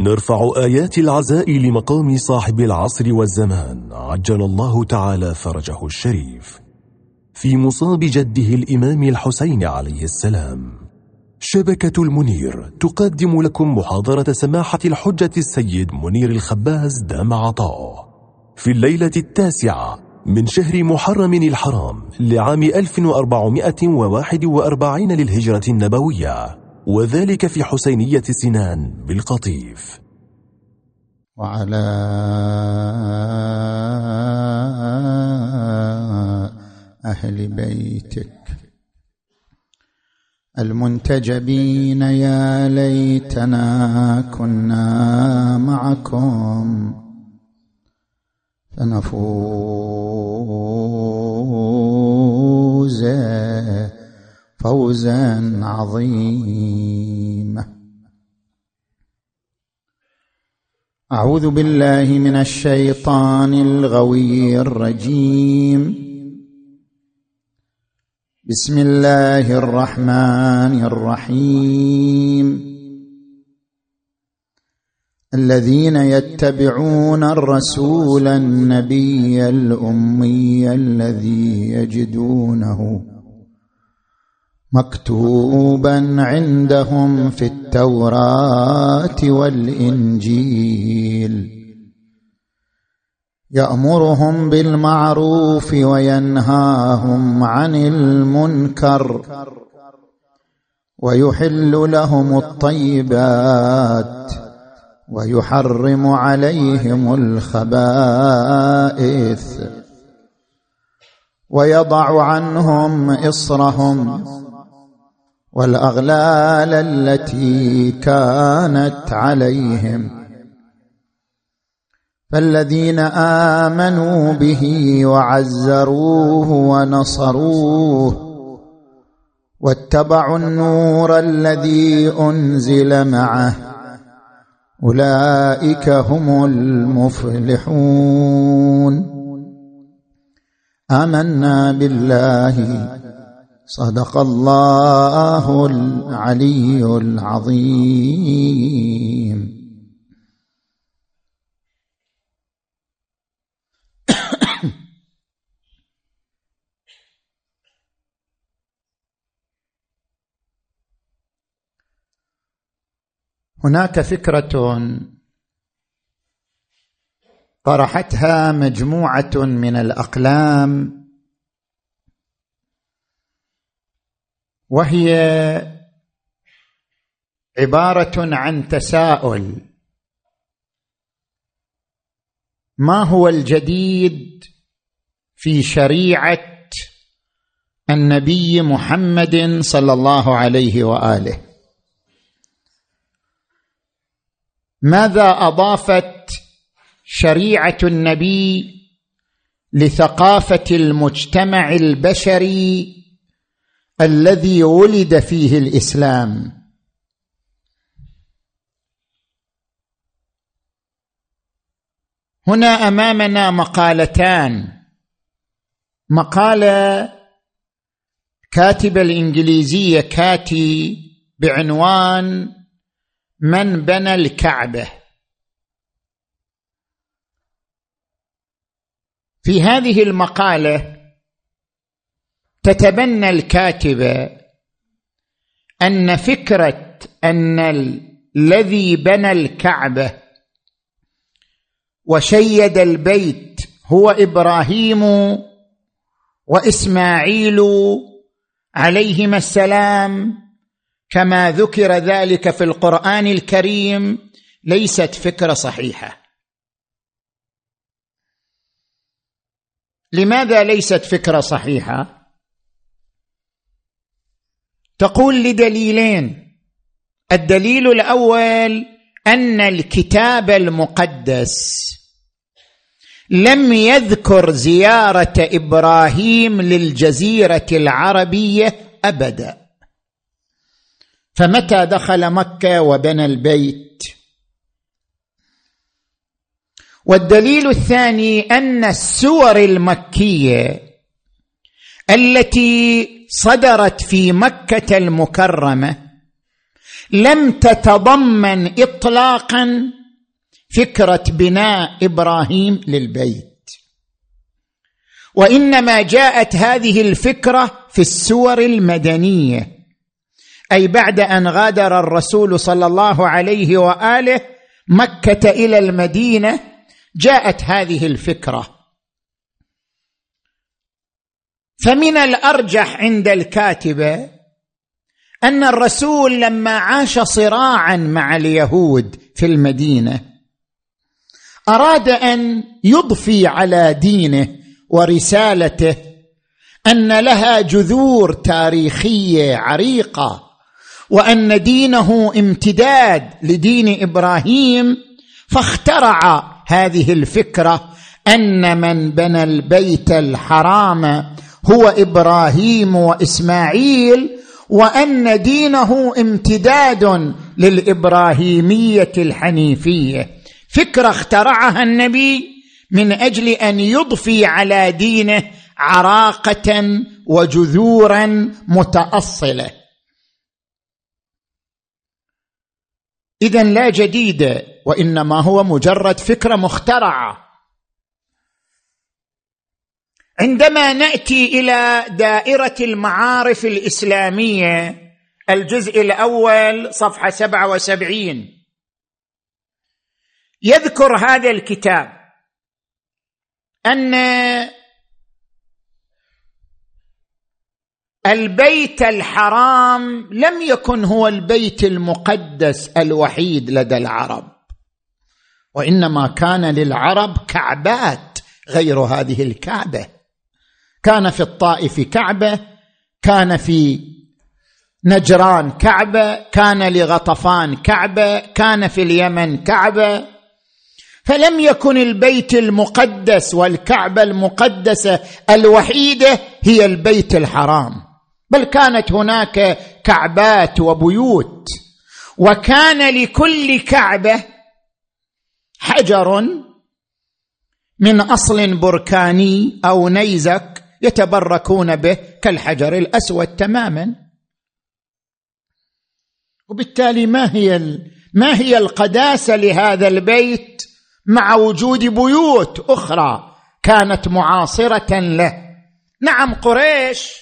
نرفع آيات العزاء لمقام صاحب العصر والزمان. عجل الله تعالى فرجه الشريف. في مصاب جده الإمام الحسين عليه السلام. شبكة المنير تقدم لكم محاضرة سماحة الحجة السيد منير الخباز دام عطاؤه في الليلة التاسعة من شهر محرم الحرام لعام 1441 للهجرة النبوية. وذلك في حسينية سنان بالقطيف. وعلى أهل بيتك المنتجبين يا ليتنا كنا معكم فنفوز فوزا عظيما. أعوذ بالله من الشيطان الغوي الرجيم. بسم الله الرحمن الرحيم. الذين يتبعون الرسول النبي الأمي الذي يجدونه مكتوبا عندهم في التوراة والإنجيل. يأمرهم بالمعروف وينهاهم عن المنكر ويحل لهم الطيبات ويحرم عليهم الخبائث ويضع عنهم إصرهم. والأغلال التي كانت عليهم. فالذين آمنوا به وعزروه ونصروه واتبعوا النور الذي أنزل معه أولئك هم المفلحون. آمنا بالله صدق الله العلي العظيم. هناك فكرة طرحتها مجموعة من الأقلام وهي عبارة عن تساؤل. ما هو الجديد في شريعة النبي محمد صلى الله عليه وآله؟ ماذا أضافت شريعة النبي لثقافة المجتمع البشري الذي ولد فيه الإسلام. هنا أمامنا مقالتان. مقالة كاتبه الإنجليزية كاتي بعنوان من بنى الكعبة. في هذه المقالة تتبنى الكاتبه أن فكرة أن الذي بنى الكعبة وشيد البيت هو إبراهيم وإسماعيل عليهما السلام كما ذكر ذلك في القرآن الكريم ليست فكرة صحيحة. لماذا ليست فكرة صحيحة؟ تقول لدليلين. الدليل الأول أن الكتاب المقدس لم يذكر زيارة إبراهيم للجزيرة العربية أبدا. فمتى دخل مكة وبنى البيت؟ والدليل الثاني أن السور المكية التي صدرت في مكة المكرمة. لم تتضمن اطلاقا فكرة بناء إبراهيم للبيت. وإنما جاءت هذه الفكرة في السور المدنية أي بعد أن غادر الرسول صلى الله عليه وآله مكة إلى المدينة جاءت هذه الفكرة. فمن الأرجح عند الكاتبة أن الرسول لما عاش صراعا مع اليهود في المدينة أراد أن يضفي على دينه ورسالته أن لها جذور تاريخية عريقة وأن دينه امتداد لدين إبراهيم فاخترع هذه الفكرة أن من بنى البيت الحرام هو إبراهيم وإسماعيل وأن دينه امتداد للإبراهيمية الحنيفية. فكرة اخترعها النبي من أجل أن يضفي على دينه عراقة وجذورا متأصلة. اذا لا جديد وإنما هو مجرد فكرة مخترعة. عندما نأتي إلى دائرة المعارف الإسلامية الجزء الأول صفحة سبعة وسبعين. يذكر هذا الكتاب أن البيت الحرام لم يكن هو البيت المقدس الوحيد لدى العرب وإنما كان للعرب كعبات غير هذه الكعبة. كان في الطائف كعبة كان في نجران كعبة كان لغطفان كعبة كان في اليمن كعبة. فلم يكن البيت المقدس والكعبة المقدسة الوحيدة هي البيت الحرام بل كانت هناك كعبات وبيوت. وكان لكل كعبة حجر من أصل بركاني أو نيزك يتبركون به كالحجر الأسود تماما. وبالتالي ما هي ما هي القداسة لهذا البيت مع وجود بيوت أخرى كانت معاصرة له؟ نعم قريش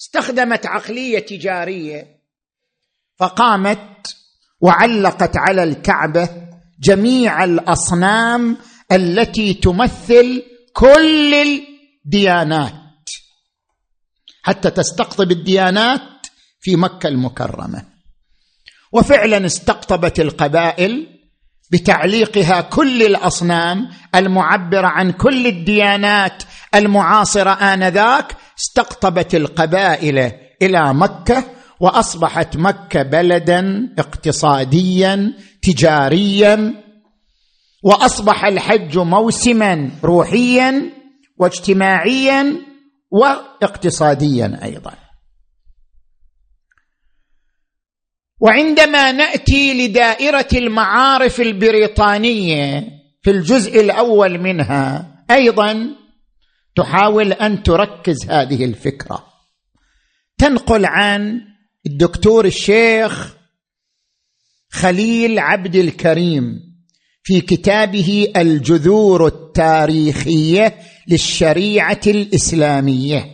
استخدمت عقلية تجاريه فقامت وعلقت على الكعبة جميع الأصنام التي تمثل كل الديانات حتى تستقطب الديانات في مكة المكرمة. وفعلا استقطبت القبائل بتعليقها كل الأصنام المعبرة عن كل الديانات المعاصرة آنذاك. استقطبت القبائل إلى مكة وأصبحت مكة بلدا اقتصاديا تجاريا وأصبح الحج موسما روحيا. واجتماعيا واقتصاديا أيضا. وعندما نأتي لدائرة المعارف البريطانية في الجزء الأول منها أيضا تحاول أن تركز هذه الفكرة. تنقل عن الدكتور الشيخ خليل عبد الكريم في كتابه الجذور التاريخية للشريعة الإسلامية.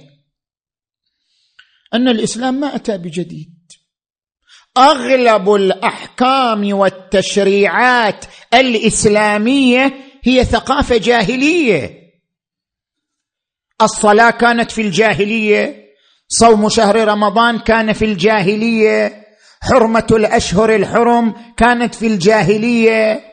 أن الإسلام ما أتى بجديد. أغلب الأحكام والتشريعات الإسلامية هي ثقافة جاهلية. الصلاة كانت في الجاهلية صوم شهر رمضان كان في الجاهلية حرمة الأشهر الحرم كانت في الجاهلية.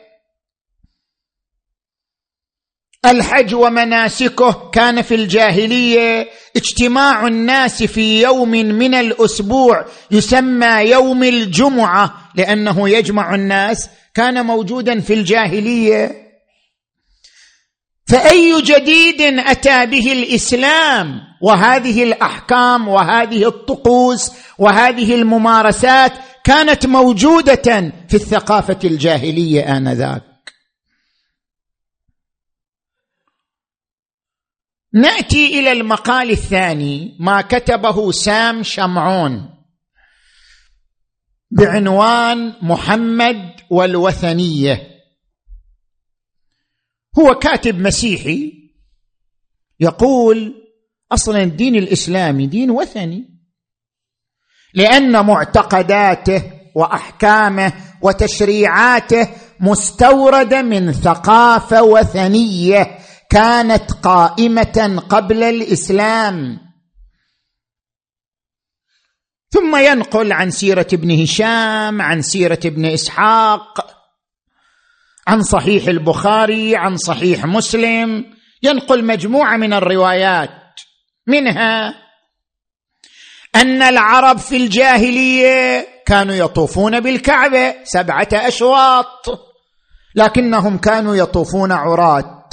الحج ومناسكه كان في الجاهلية اجتماع الناس في يوم من الأسبوع يسمى يوم الجمعة لأنه يجمع الناس كان موجودا في الجاهلية. فأي جديد أتى به الإسلام؟ وهذه الأحكام وهذه الطقوس وهذه الممارسات كانت موجودة في الثقافة الجاهلية آنذاك. نأتي إلى المقال الثاني ما كتبه سام شمعون. بعنوان محمد والوثنية. هو كاتب مسيحي يقول أصلا الدين الإسلامي دين وثني لأن معتقداته وأحكامه وتشريعاته مستورده من ثقافة وثنية كانت قائمة قبل الإسلام. ثم ينقل عن سيرة ابن هشام عن سيرة ابن إسحاق عن صحيح البخاري عن صحيح مسلم. ينقل مجموعة من الروايات. منها أن العرب في الجاهلية كانوا يطوفون بالكعبة سبعة أشواط لكنهم كانوا يطوفون عراة.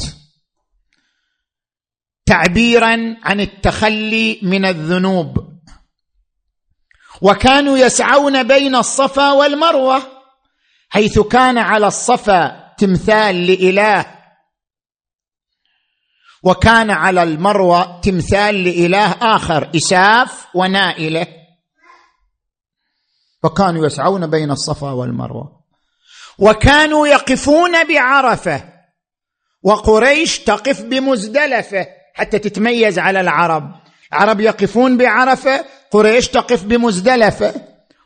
تعبيرا عن التخلي من الذنوب. وكانوا يسعون بين الصفا والمروة حيث كان على الصفا تمثال لإله وكان على المروة تمثال لإله آخر إساف ونائلة. فكانوا يسعون بين الصفا والمروة. وكانوا يقفون بعرفة وقريش تقف بمزدلفة. حتى تتميز على العرب. العرب يقفون بعرفة قريش تقف بمزدلفة.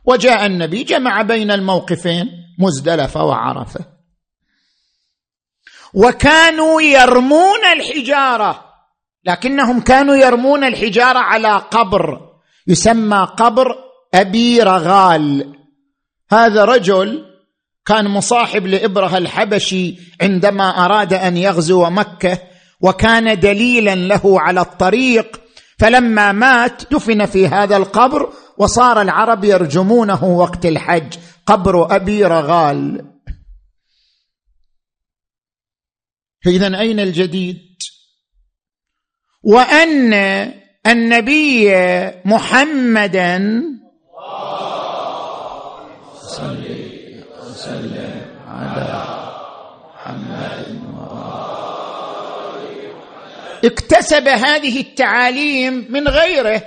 وجاء النبي جمع بين الموقفين مزدلفة وعرفة. وكانوا يرمون الحجارة. لكنهم كانوا يرمون الحجارة على قبر. يسمى قبر أبي رغال. هذا رجل كان مصاحب لإبرة الحبشي عندما أراد أن يغزو مكة. وكان دليلا له على الطريق فلما مات دفن في هذا القبر وصار العرب يرجمونه وقت الحج قبر أبي رغال. فاذا أين الجديد؟ وأن النبي محمدا صل وسلم على محمد اكتسب هذه التعاليم من غيره.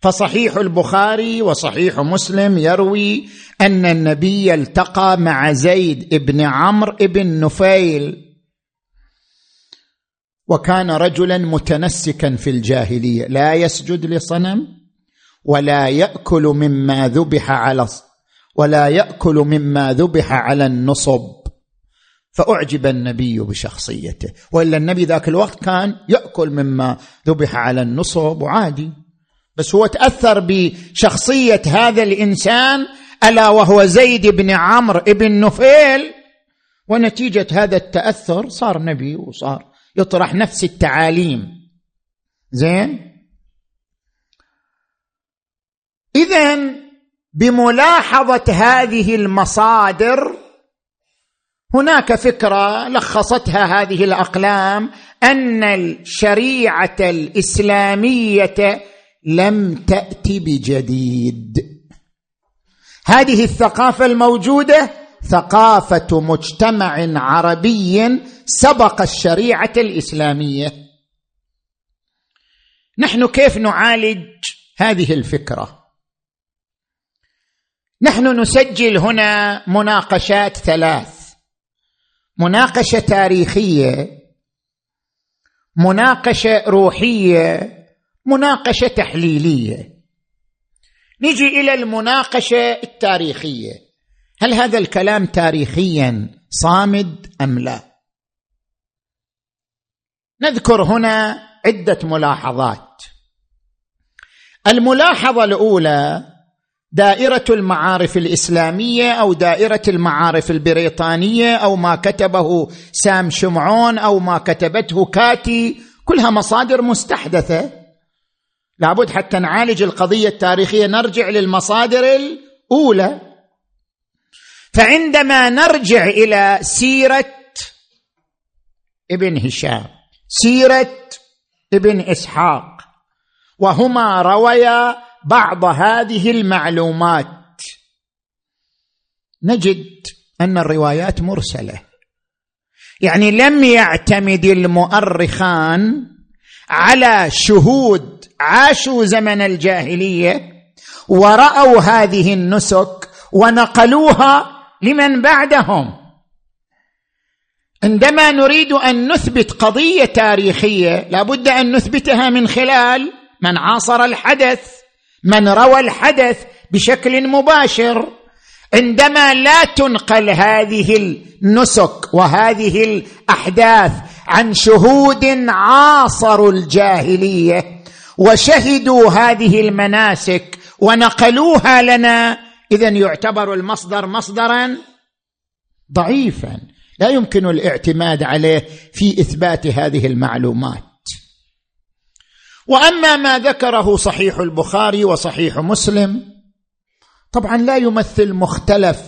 فصحيح البخاري وصحيح مسلم يروي أن النبي التقى مع زيد بن عمرو بن نفيل. وكان رجلا متنسكا في الجاهلية. لا يسجد لصنم ولا يأكل مما ذبح على ولا يأكل مما ذبح على النصب. فأعجب النبي بشخصيته. وإلا النبي ذاك الوقت كان يأكل مما ذبح على النصب وعادي. بس هو تأثر بشخصية هذا الإنسان ألا وهو زيد بن عمرو بن نفيل. ونتيجة هذا التأثر صار نبي وصار يطرح نفس التعاليم. زين؟ اذا بملاحظة هذه المصادر هناك فكرة لخصتها هذه الأقلام أن الشريعة الإسلامية لم تأتي بجديد. هذه الثقافة الموجودة ثقافة مجتمع عربي سبق الشريعة الإسلامية. نحن كيف نعالج هذه الفكرة؟ نحن نسجل هنا مناقشات ثلاث. مناقشة تاريخية مناقشة روحية مناقشة تحليلية. نجي إلى المناقشة التاريخية. هل هذا الكلام تاريخيا صامد أم لا؟ نذكر هنا عدة ملاحظات. الملاحظة الأولى دائرة المعارف الإسلامية أو دائرة المعارف البريطانية أو ما كتبه سام شمعون أو ما كتبته كاتي كلها مصادر مستحدثة. لابد حتى نعالج القضية التاريخية نرجع للمصادر الأولى. فعندما نرجع إلى سيرة ابن هشام سيرة ابن إسحاق وهما رويا بعض هذه المعلومات. نجد أن الروايات مرسلة. يعني لم يعتمد المؤرخان على شهود عاشوا زمن الجاهلية ورأوا هذه النسك ونقلوها لمن بعدهم. عندما نريد أن نثبت قضية تاريخية لابد أن نثبتها من خلال من عاصر الحدث. من روى الحدث بشكل مباشر عندما لا تنقل هذه النسك وهذه الأحداث عن شهود عاصروا الجاهلية وشهدوا هذه المناسك ونقلوها لنا اذا يعتبر المصدر مصدرا ضعيفا. لا يمكن الاعتماد عليه في إثبات هذه المعلومات. وأما ما ذكره صحيح البخاري وصحيح مسلم طبعا لا يمثل مختلف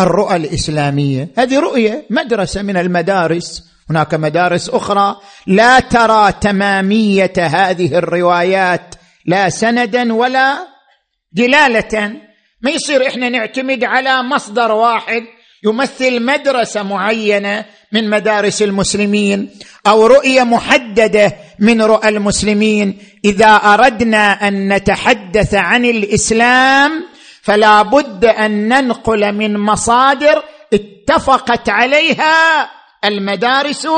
الرؤى الإسلامية. هذه رؤية مدرسة من المدارس هناك مدارس أخرى. لا ترى تمامية هذه الروايات لا سندا ولا دلاله ما يصير إحنا نعتمد على مصدر واحد يمثل مدرسة معينة من مدارس المسلمين أو رؤية محددة من رؤى المسلمين. إذا أردنا أن نتحدث عن الإسلام فلا بد أن ننقل من مصادر اتفقت عليها المدارس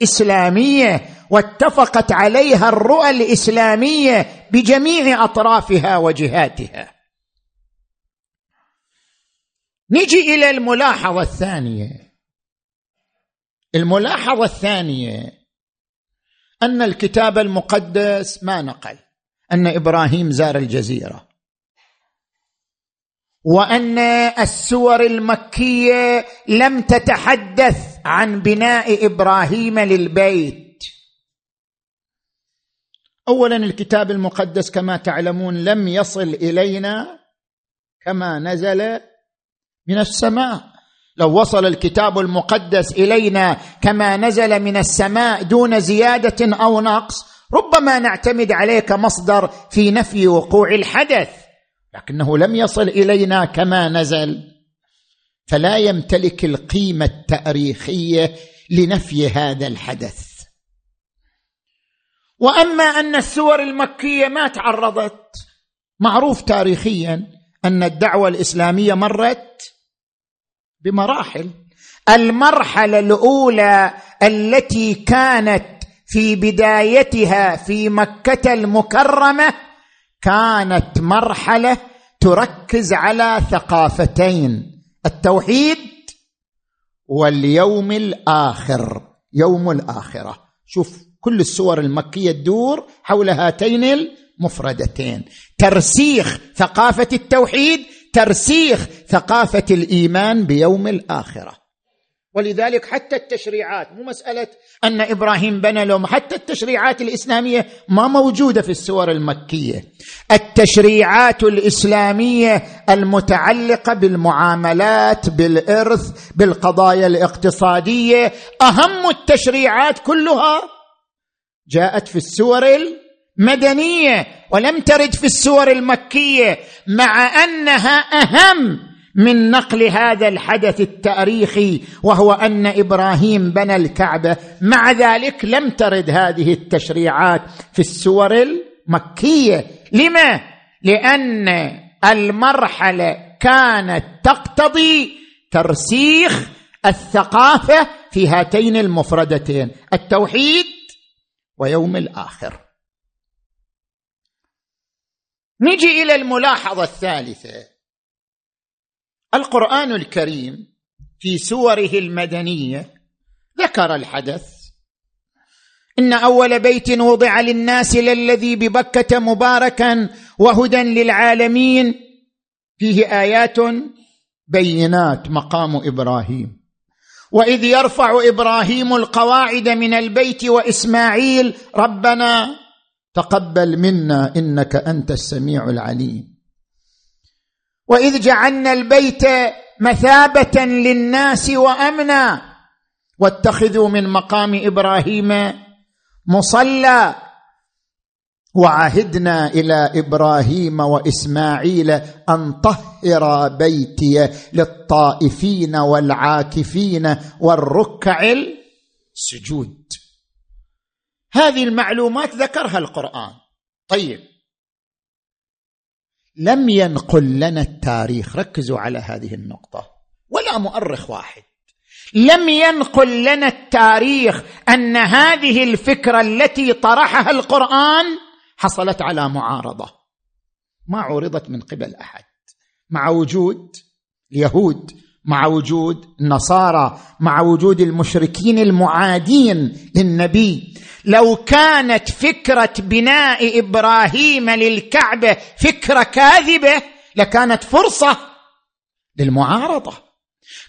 الإسلامية واتفقت عليها الرؤى الإسلامية بجميع أطرافها وجهاتها. نجي إلى الملاحظه الثانية الملاحظه الثانية أن الكتاب المقدس ما نقل أن إبراهيم زار الجزيرة وأن السور المكية لم تتحدث عن بناء إبراهيم للبيت. اولا الكتاب المقدس كما تعلمون لم يصل إلينا كما نزل من السماء. لو وصل الكتاب المقدس إلينا كما نزل من السماء دون زيادة أو نقص ربما نعتمد عليه كمصدر في نفي وقوع الحدث لكنه لم يصل إلينا كما نزل. فلا يمتلك القيمة التأريخية لنفي هذا الحدث. وأما أن السور المكية ما تعرضت معروف تاريخيا أن الدعوة الإسلامية مرت بمراحل. المرحلة الأولى التي كانت في بدايتها في مكة المكرمة كانت مرحلة تركز على ثقافتين التوحيد واليوم الآخر يوم الآخرة. شوف كل السور المكية تدور حول هاتين المفردتين ترسيخ ثقافة التوحيد ترسيخ ثقافة الإيمان بيوم الآخرة. ولذلك حتى التشريعات مو مسألة أن إبراهيم بنى لهم حتى التشريعات الإسلامية ما موجودة في السور المكية. التشريعات الإسلامية المتعلقة بالمعاملات بالإرث بالقضايا الاقتصادية أهم التشريعات كلها جاءت في السور مدنية ولم ترد في السور المكية مع أنها أهم من نقل هذا الحدث التاريخي وهو أن إبراهيم بنى الكعبة. مع ذلك لم ترد هذه التشريعات في السور المكية. لما؟ لأن المرحلة كانت تقتضي ترسيخ الثقافة في هاتين المفردتين التوحيد ويوم الآخر. نجي إلى الملاحظة الثالثة. القرآن الكريم في سوره المدنية ذكر الحدث. إن أول بيت وضع للناس للذي ببكة مباركا وهدى للعالمين. فيه آيات بينات مقام إبراهيم. وإذ يرفع إبراهيم القواعد من البيت وإسماعيل ربنا تقبل منا إنك أنت السميع العليم. وإذ جعلنا البيت مثابة للناس وأمنا واتخذوا من مقام إبراهيم مصلى وعهدنا إلى إبراهيم وإسماعيل أن طهر بيتي للطائفين والعاكفين والركع السجود. هذه المعلومات ذكرها القرآن. طيب. لم ينقل لنا التاريخ. ركزوا على هذه النقطة. ولا مؤرخ واحد. لم ينقل لنا التاريخ أن هذه الفكرة التي طرحها القرآن حصلت على معارضة. ما عرضت من قبل أحد. مع وجود اليهود مع وجود النصارى مع وجود المشركين المعادين للنبي. لو كانت فكرة بناء إبراهيم للكعبة فكرة كاذبة لكانت فرصة للمعارضة.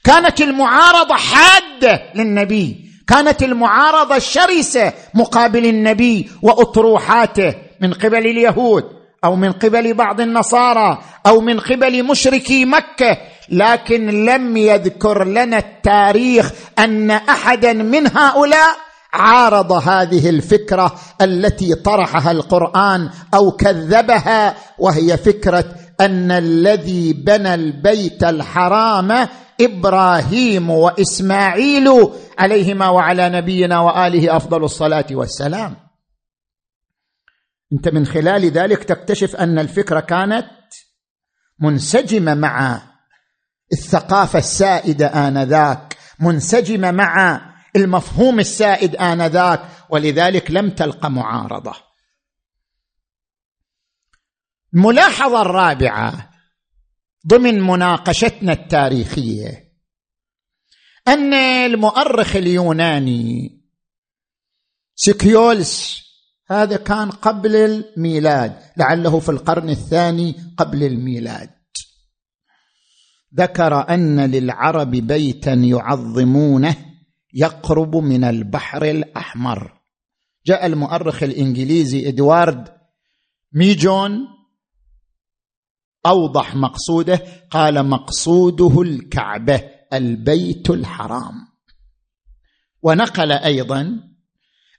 كانت المعارضة حادة للنبي. كانت المعارضة شرسة مقابل النبي وأطروحاته من قبل اليهود أو من قبل بعض النصارى أو من قبل مشركي مكة. لكن لم يذكر لنا التاريخ أن أحدا من هؤلاء عارض هذه الفكرة التي طرحها القرآن أو كذبها وهي فكرة أن الذي بنى البيت الحرام إبراهيم وإسماعيل عليهما وعلى نبينا وآله أفضل الصلاة والسلام. أنت من خلال ذلك تكتشف أن الفكرة كانت منسجمة مع الثقافة السائدة آنذاك منسجمه مع المفهوم السائد آنذاك ولذلك لم تلق معارضة. الملاحظة الرابعة ضمن مناقشتنا التاريخية أن المؤرخ اليوناني سكيولس هذا كان قبل الميلاد لعله في القرن الثاني قبل الميلاد. ذكر أن للعرب بيتا يعظمونه يقرب من البحر الأحمر. جاء المؤرخ الإنجليزي ادوارد ميجون أوضح مقصوده قال مقصوده الكعبة البيت الحرام. ونقل أيضا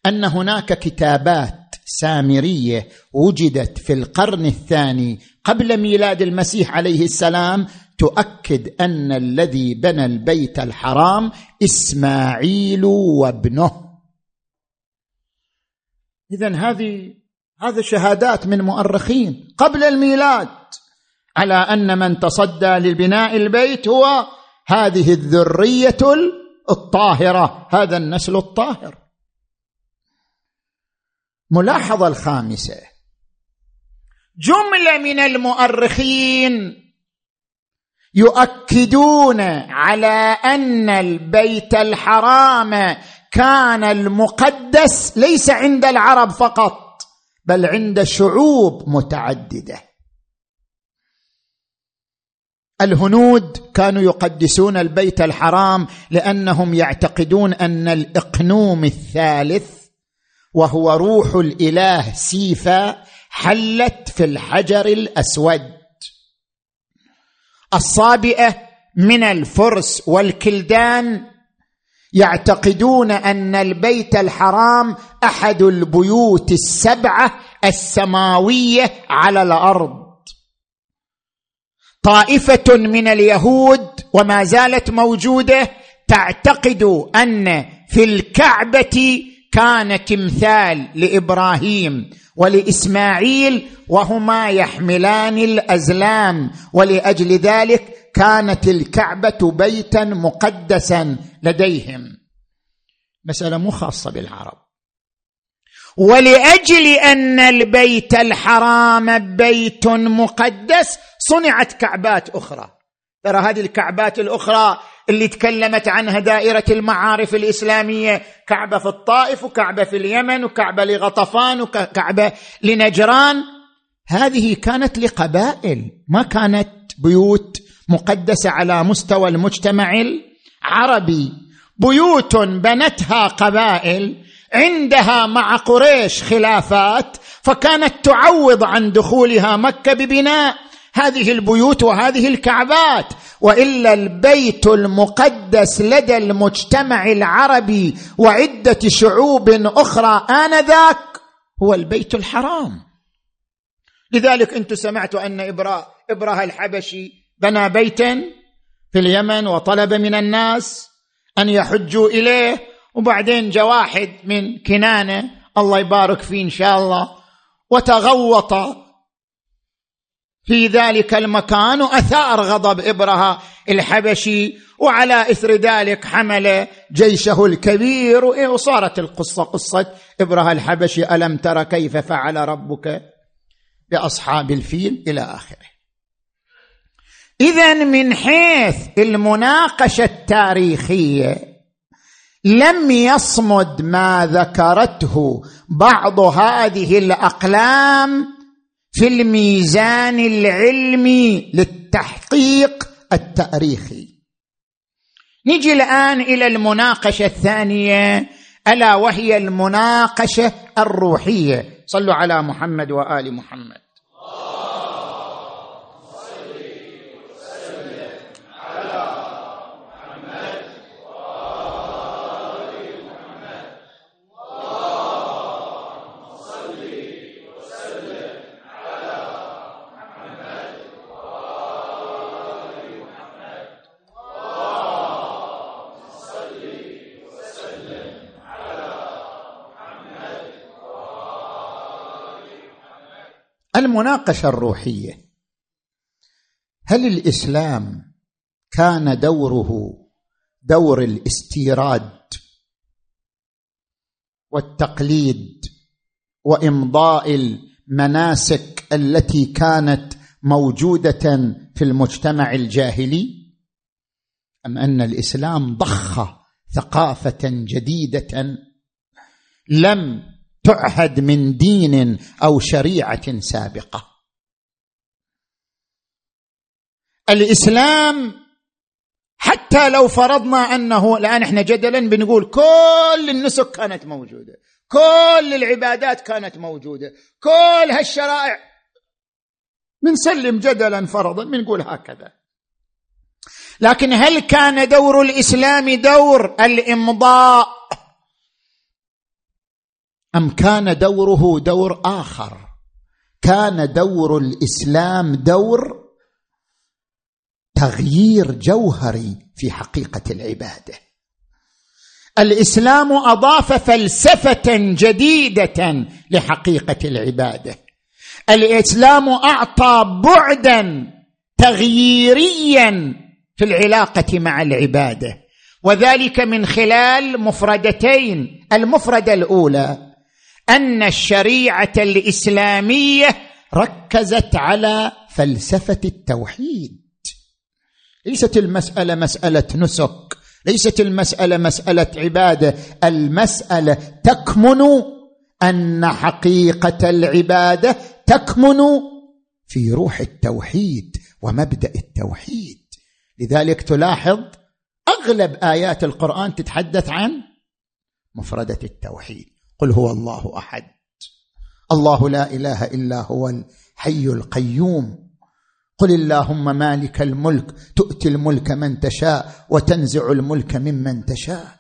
أن هناك كتابات سامرية وجدت في القرن الثاني قبل ميلاد المسيح عليه السلام تؤكد أن الذي بنى البيت الحرام إسماعيل وابنه. اذا هذه هذه شهادات من مؤرخين قبل الميلاد على أن من تصدى للبناء البيت هو هذه الذرية الطاهرة هذا النسل الطاهر. ملاحظة الخامسة. جملة من المؤرخين يؤكدون على أن البيت الحرام كان المقدس ليس عند العرب فقط بل عند شعوب متعددة. الهنود كانوا يقدسون البيت الحرام لأنهم يعتقدون أن الإقنوم الثالث وهو روح الإله سيفا حلت في الحجر الأسود. الصابئة من الفرس والكلدان يعتقدون أن البيت الحرام أحد البيوت السبعة السماوية على الأرض. طائفة من اليهود وما زالت موجودة تعتقد أن في الكعبة كان تمثال لإبراهيم ولإسماعيل وهما يحملان الأزلام ولأجل ذلك كانت الكعبة بيتا مقدسا لديهم. مسألة مو خاصة بالعرب. ولأجل أن البيت الحرام بيت مقدس صنعت كعبات أخرى. ترى هذه الكعبات الأخرى اللي تكلمت عنها دائرة المعارف الإسلامية. كعبه في الطائف وكعبه في اليمن وكعبه لغطفان وكعبه لنجران. هذه كانت لقبائل ما كانت بيوت مقدسة على مستوى المجتمع العربي. بيوت بنتها قبائل عندها مع قريش خلافات فكانت تعوض عن دخولها مكة ببناء. هذه البيوت وهذه الكعبات وإلا البيت المقدس لدى المجتمع العربي وعدة شعوب أخرى آنذاك هو البيت الحرام. لذلك أنتم سمعتوا أن ابراه ابراه الحبشي بنى بيتا في اليمن وطلب من الناس أن يحجوا إليه وبعدين جاء واحد من كنانة الله يبارك فيه إن شاء الله وتغوط في ذلك المكان وأثار غضب ابرهه الحبشي وعلى إثر ذلك حمل جيشه الكبير. وصارت القصة قصة ابرهه الحبشي ألم تر كيف فعل ربك بأصحاب الفيل إلى آخره. اذا من حيث المناقشة التاريخية لم يصمد ما ذكرته بعض هذه الأقلام في الميزان العلمي للتحقيق التاريخي. نجي الآن إلى المناقشة الثانية ألا وهي المناقشة الروحية. صلوا على محمد وآل محمد. المناقشة الروحية. هل الإسلام كان دوره دور الاستيراد والتقليد وإمضاء المناسك التي كانت موجودة في المجتمع الجاهلي؟ أم أن الإسلام ضخ ثقافة جديدة لم تعهد من دين أو شريعة سابقة. الإسلام حتى لو فرضنا أنه الآن إحنا جدلا بنقول كل النسك كانت موجودة كل العبادات كانت موجودة كل هالشرائع. بنسلم جدلا فرضا بنقول هكذا. لكن هل كان دور الإسلام دور الإمضاء؟ أم كان دوره دور آخر؟ كان دور الإسلام دور تغيير جوهري في حقيقة العبادة. الإسلام أضاف فلسفة جديدة لحقيقة العبادة. الإسلام أعطى بعدا تغييريا في العلاقة مع العبادة وذلك من خلال مفردتين المفردة الأولى أن الشريعة الإسلامية ركزت على فلسفة التوحيد. ليست المسألة مسألة نسك ليست المسألة مسألة عبادة المسألة تكمن أن حقيقة العبادة تكمن في روح التوحيد ومبدأ التوحيد. لذلك تلاحظ أغلب آيات القرآن تتحدث عن مفردة التوحيد. قل هو الله أحد. الله لا إله إلا هو الحي القيوم. قل اللهم مالك الملك تؤتي الملك من تشاء وتنزع الملك ممن تشاء.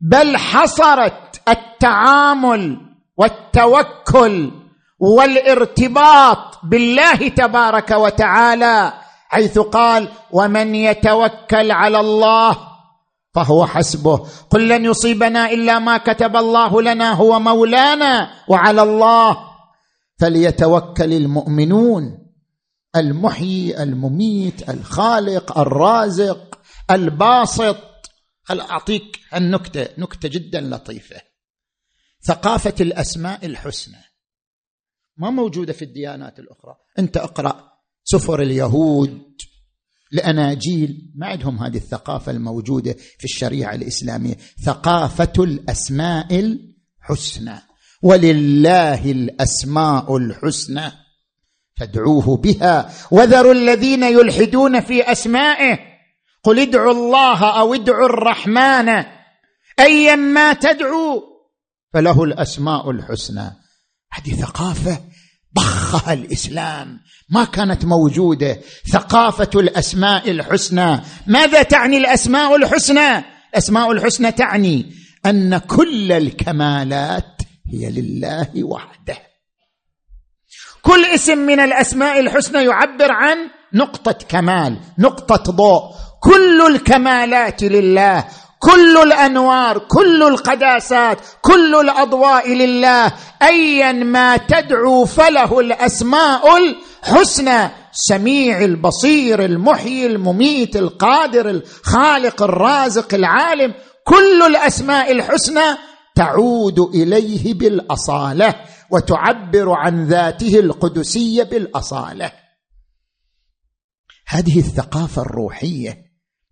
بل حصرت التعامل والتوكل والارتباط بالله تبارك وتعالى حيث قال ومن يتوكل على الله فهو حسبه. قل لن يصيبنا إلا ما كتب الله لنا هو مولانا وعلى الله. فليتوكل المؤمنون. المحيي المميت الخالق الرازق الباسط. هل أعطيك النكته نكتة جدا لطيفة. ثقافة الأسماء الحسنى. ما موجودة في الديانات الأخرى. أنت اقرأ سفر اليهود. الاناجيل ما عندهم هذه الثقافة الموجودة في الشريعة الإسلامية. ثقافة الأسماء الحسنى. ولله الأسماء الحسنى. فادعوه بها. وذروا الذين يلحدون في أسمائه. قل ادعوا الله أو ادعوا الرحمن. ايا ما تدعو. فله الأسماء الحسنى. هذه ثقافة ضخها الإسلام. ما كانت موجودة. ثقافة الأسماء الحسنى. ماذا تعني الأسماء الحسنى؟ الأسماء الحسنى تعني أن كل الكمالات هي لله وحده. كل اسم من الأسماء الحسنى يعبر عن نقطة كمال نقطة ضوء. كل الكمالات لله كل الأنوار كل القداسات كل الأضواء لله. ايا ما تدعو فله الأسماء الحسنى سميع البصير المحيي المميت القادر الخالق الرازق العالم كل الأسماء الحسنى تعود إليه بالأصالة وتعبر عن ذاته القدسية بالأصالة. هذه الثقافة الروحية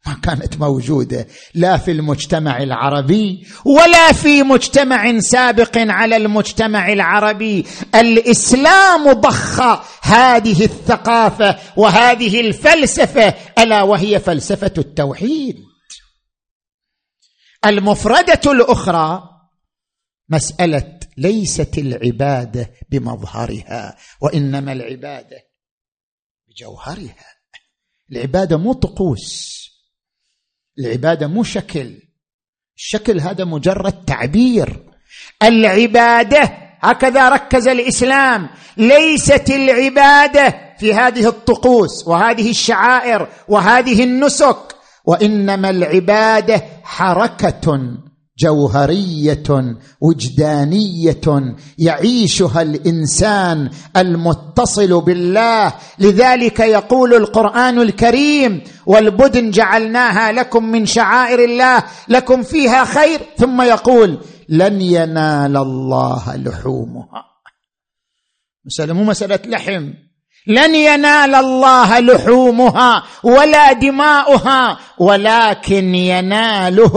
ما كانت موجودة. لا في المجتمع العربي ولا في مجتمع سابق على المجتمع العربي. الإسلام ضخ هذه الثقافة وهذه الفلسفة ألا وهي فلسفة التوحيد. المفردة الأخرى مسألة ليست العبادة بمظهرها وإنما العبادة بجوهرها. العبادة مو طقوس العبادة مو شكل. الشكل هذا مجرد تعبير. العبادة هكذا ركز الإسلام ليست العبادة في هذه الطقوس وهذه الشعائر وهذه النسك وإنما العبادة حركة. جوهرية وجدانية يعيشها الإنسان المتصل بالله. لذلك يقول القرآن الكريم والبدن جعلناها لكم من شعائر الله لكم فيها خير. ثم يقول لن ينال الله لحومها. مسألة مو مسألة لحم. لن ينال الله لحومها ولا دماؤها ولكن يناله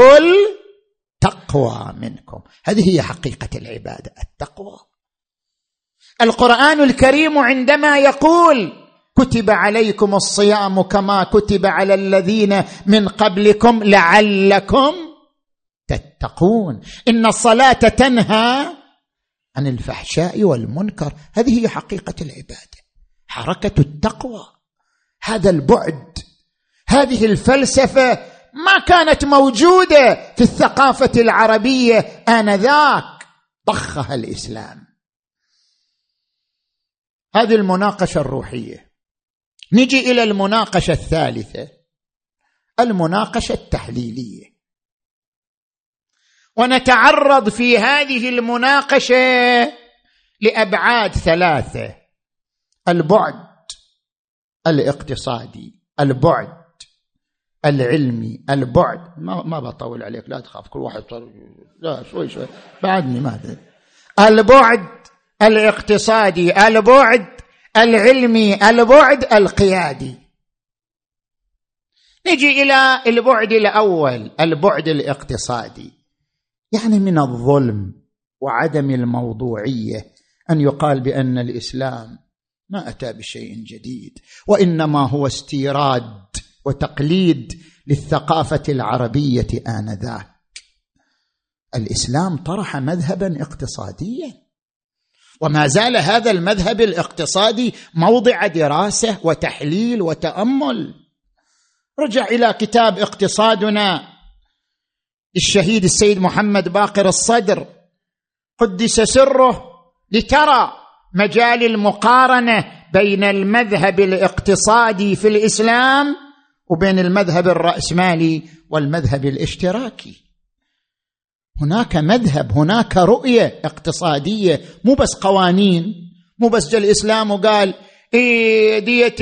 التقوى منكم. هذه هي حقيقة العبادة التقوى. القرآن الكريم عندما يقول كتب عليكم الصيام كما كتب على الذين من قبلكم لعلكم تتقون. إن الصلاة تنهى عن الفحشاء والمنكر. هذه هي حقيقة العبادة حركة التقوى. هذا البعد هذه الفلسفة ما كانت موجودة في الثقافة العربية آنذاك. ضخها الإسلام. هذه المناقشة الروحية. نجي إلى المناقشة الثالثة. المناقشة التحليلية. ونتعرض في هذه المناقشة لأبعاد ثلاثة. البعد الاقتصادي البعد العلمي البعد. ما ما بطول عليك لا تخاف. كل واحد طر... لا شوي شوي. بعدني ما أدري البعد الاقتصادي البعد العلمي البعد القيادي. نجي إلى البعد الأول البعد الاقتصادي. يعني من الظلم وعدم الموضوعية أن يقال بأن الإسلام ما أتى بشيء جديد وإنما هو استيراد وتقليد للثقافة العربية آنذاك. الإسلام طرح مذهبا اقتصاديا. وما زال هذا المذهب الاقتصادي موضع دراسة وتحليل وتأمل. رجع إلى كتاب اقتصادنا للشهيد السيد محمد باقر الصدر. قدس سره لترى مجال المقارنة بين المذهب الاقتصادي في الإسلام وبين المذهب الرأسمالي والمذهب الاشتراكي. هناك مذهب هناك رؤية اقتصادية مو بس قوانين مو بس جاء الإسلام وقال إيه دية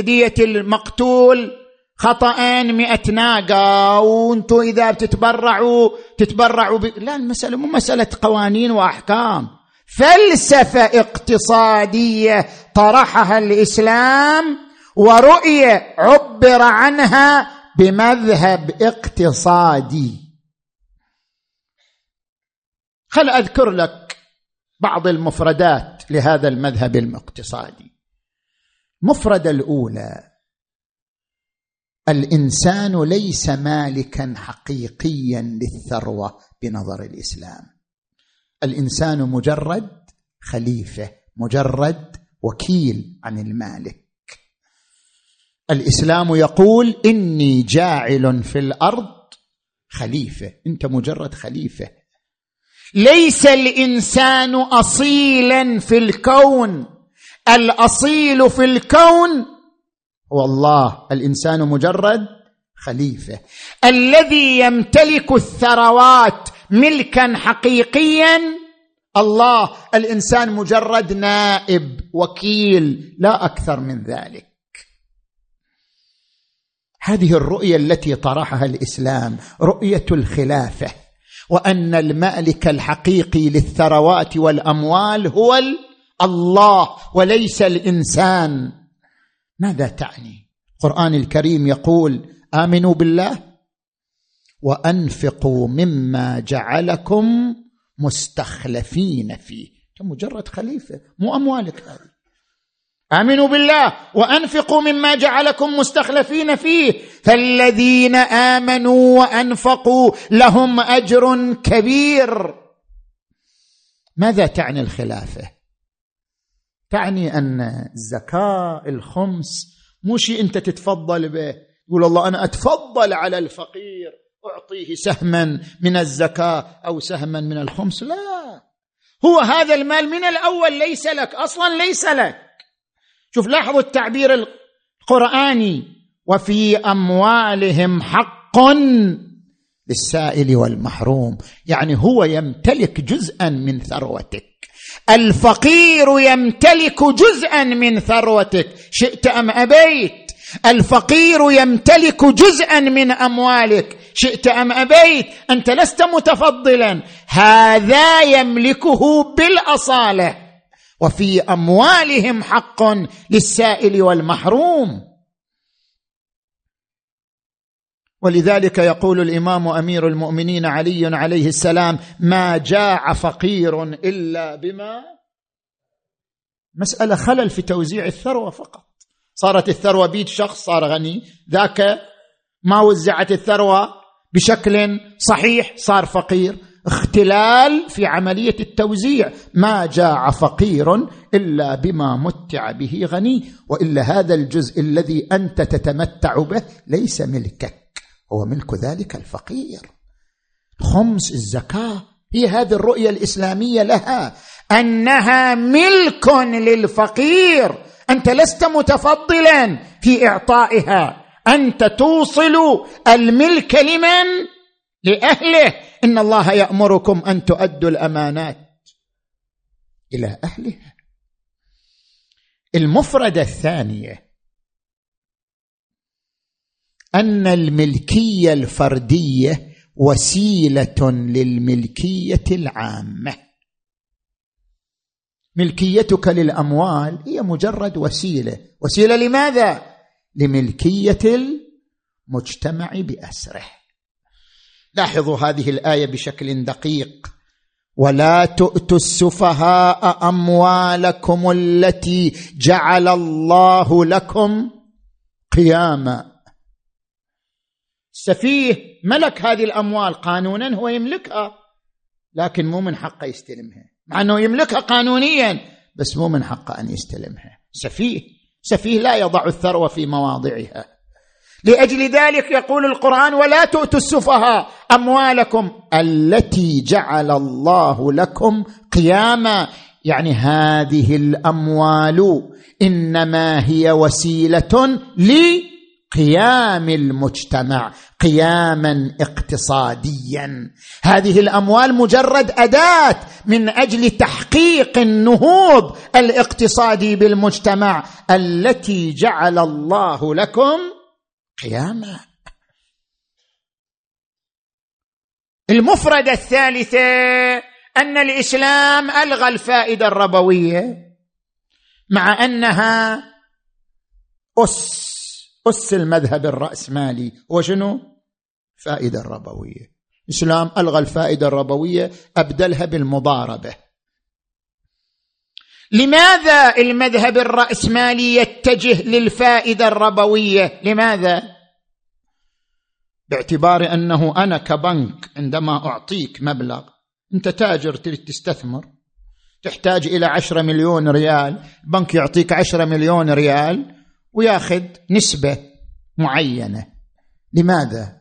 دية المقتول خطأ مئة ناقة وأنتم إذا بتتبرعوا تتبرعوا ب... لا المسألة مو مسألة قوانين وأحكام فلسفة اقتصادية طرحها الإسلام ورؤيه عبر عنها بمذهب اقتصادي. خل أذكر لك بعض المفردات لهذا المذهب الاقتصادي. المفرده الأولى الإنسان ليس مالكا حقيقيا للثروة بنظر الإسلام. الإنسان مجرد خليفة مجرد وكيل عن المالك. الإسلام يقول إني جاعل في الأرض خليفة. أنت مجرد خليفة. ليس الإنسان اصيلا في الكون. الأصيل في الكون هو الله. الإنسان مجرد خليفة. الذي يمتلك الثروات ملكا حقيقيا الله. الإنسان مجرد نائب وكيل لا أكثر من ذلك. هذه الرؤية التي طرحها الإسلام رؤية الخلافة وأن المالك الحقيقي للثروات والأموال هو الله وليس الإنسان. ماذا تعني؟ القرآن الكريم يقول آمنوا بالله وأنفقوا مما جعلكم مستخلفين فيه. مجرد خليفة مو أموالك هذه. آمنوا بالله وأنفقوا مما جعلكم مستخلفين فيه. فالذين آمنوا وأنفقوا لهم أجر كبير. ماذا تعني الخلافة؟ تعني أن الزكاة الخمس مو شيء أنت تتفضل به. يقول الله أنا أتفضل على الفقير. أعطيه سهما من الزكاة أو سهما من الخمس. لا. هو هذا المال من الأول ليس لك أصلا ليس لك. شوف لاحظوا التعبير القرآني. وفي أموالهم حق للسائل والمحروم. يعني هو يمتلك جزءا من ثروتك. الفقير يمتلك جزءا من ثروتك. شئت أم أبيت؟ الفقير يمتلك جزءا من أموالك. شئت أم أبيت؟ أنت لست متفضلا. هذا يملكه بالأصالة. وفي أموالهم حق للسائل والمحروم. ولذلك يقول الإمام أمير المؤمنين علي عليه السلام ما جاع فقير إلا بما مسألة خلل في توزيع الثروة فقط. صارت الثروة بيد شخص صار غني. ذاك ما وزعت الثروة بشكل صحيح صار فقير. اختلال في عملية التوزيع. ما جاع فقير إلا بما متع به غني وإلا هذا الجزء الذي أنت تتمتع به ليس ملكك هو ملك ذلك الفقير. خمس الزكاة هي هذه الرؤية الإسلامية لها أنها ملك للفقير. أنت لست متفضلا في إعطائها أنت توصل الملك لمن؟ لأهله. إن الله يأمركم أن تؤدوا الأمانات إلى أهلها. المفرده الثانية أن الملكية الفردية وسيلة للملكية العامة. ملكيتك للأموال هي مجرد وسيلة. وسيلة لماذا؟ لملكية المجتمع بأسره. لاحظوا هذه الآية بشكل دقيق. ولا تؤتوا السفهاء أموالكم التي جعل الله لكم قياما. السفيه ملك هذه الأموال قانونا هو يملكها لكن مو من حقه يستلمها. مع إنه يملكها قانونيا بس مو من حقه أن يستلمها. سفيه سفيه لا يضع الثروة في مواضعها. لأجل ذلك يقول القرآن ولا تؤتوا السفهاء أموالكم التي جعل الله لكم قياما. يعني هذه الأموال إنما هي وسيلة لي قيام المجتمع قياما اقتصاديا. هذه الأموال مجرد أداة من أجل تحقيق النهوض الاقتصادي بالمجتمع التي جعل الله لكم قياما المفرده الثالثه أن الإسلام ألغى الفائدة الربوية مع أنها أس أس المذهب الرأسمالي. هو شنو؟ فائدة الربوية. الإسلام ألغى الفائدة الربوية أبدلها بالمضاربة. لماذا المذهب الرأسمالي يتجه للفائدة الربوية؟ لماذا؟ باعتبار أنه أنا كبنك عندما أعطيك مبلغ أنت تاجر تريد تستثمر تحتاج إلى عشرة مليون ريال بنك يعطيك عشرة مليون ريال وياخذ نسبة معينة. لماذا؟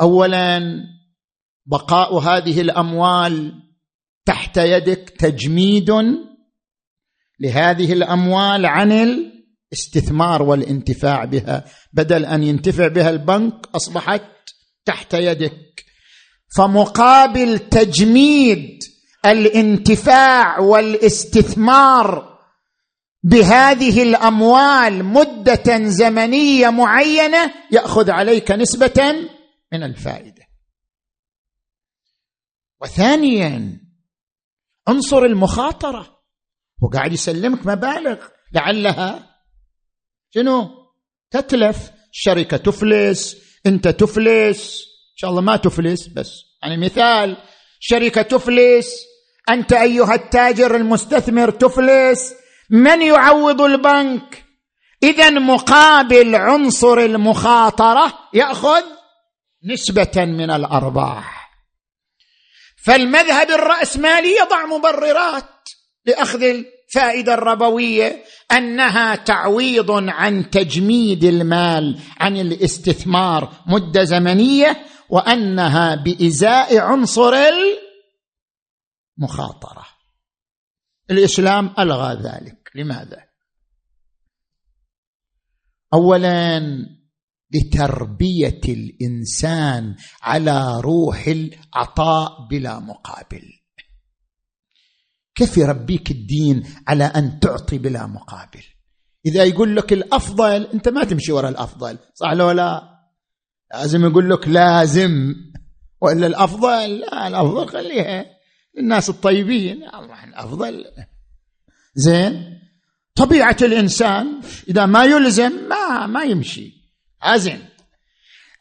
اولا بقاء هذه الأموال تحت يدك تجميد لهذه الأموال عن الاستثمار والانتفاع بها. بدل أن ينتفع بها البنك أصبحت تحت يدك. فمقابل تجميد الانتفاع والاستثمار بهذه الأموال مدة زمنية معينة يأخذ عليك نسبة من الفائدة. وثانيا عنصر المخاطرة. هو قاعد يسلمك مبالغ. لعلها شنو؟ تتلف. الشركة تفلس. انت تفلس. إن شاء الله ما تفلس بس. يعني مثال. شركة تفلس. أنت أيها التاجر المستثمر تفلس. من يعوض البنك؟ اذا مقابل عنصر المخاطرة يأخذ نسبة من الأرباح. فالمذهب الرأسمالي يضع مبررات لأخذ الفائدة الربوية أنها تعويض عن تجميد المال عن الاستثمار مدة زمنية وأنها بإزاء عنصر المخاطرة. الإسلام ألغى ذلك. لماذا؟ اولا لتربيه الإنسان على روح العطاء بلا مقابل. كيف يربيك الدين على أن تعطي بلا مقابل؟ إذا يقول لك الأفضل أنت ما تمشي وراء الأفضل صح لو لا؟ لازم يقول لك لازم وإلا الأفضل لا الأفضل خليها للناس الطيبين. الله الأفضل. زين؟ طبيعة الإنسان إذا ما يلزم ما ما يمشي. أزن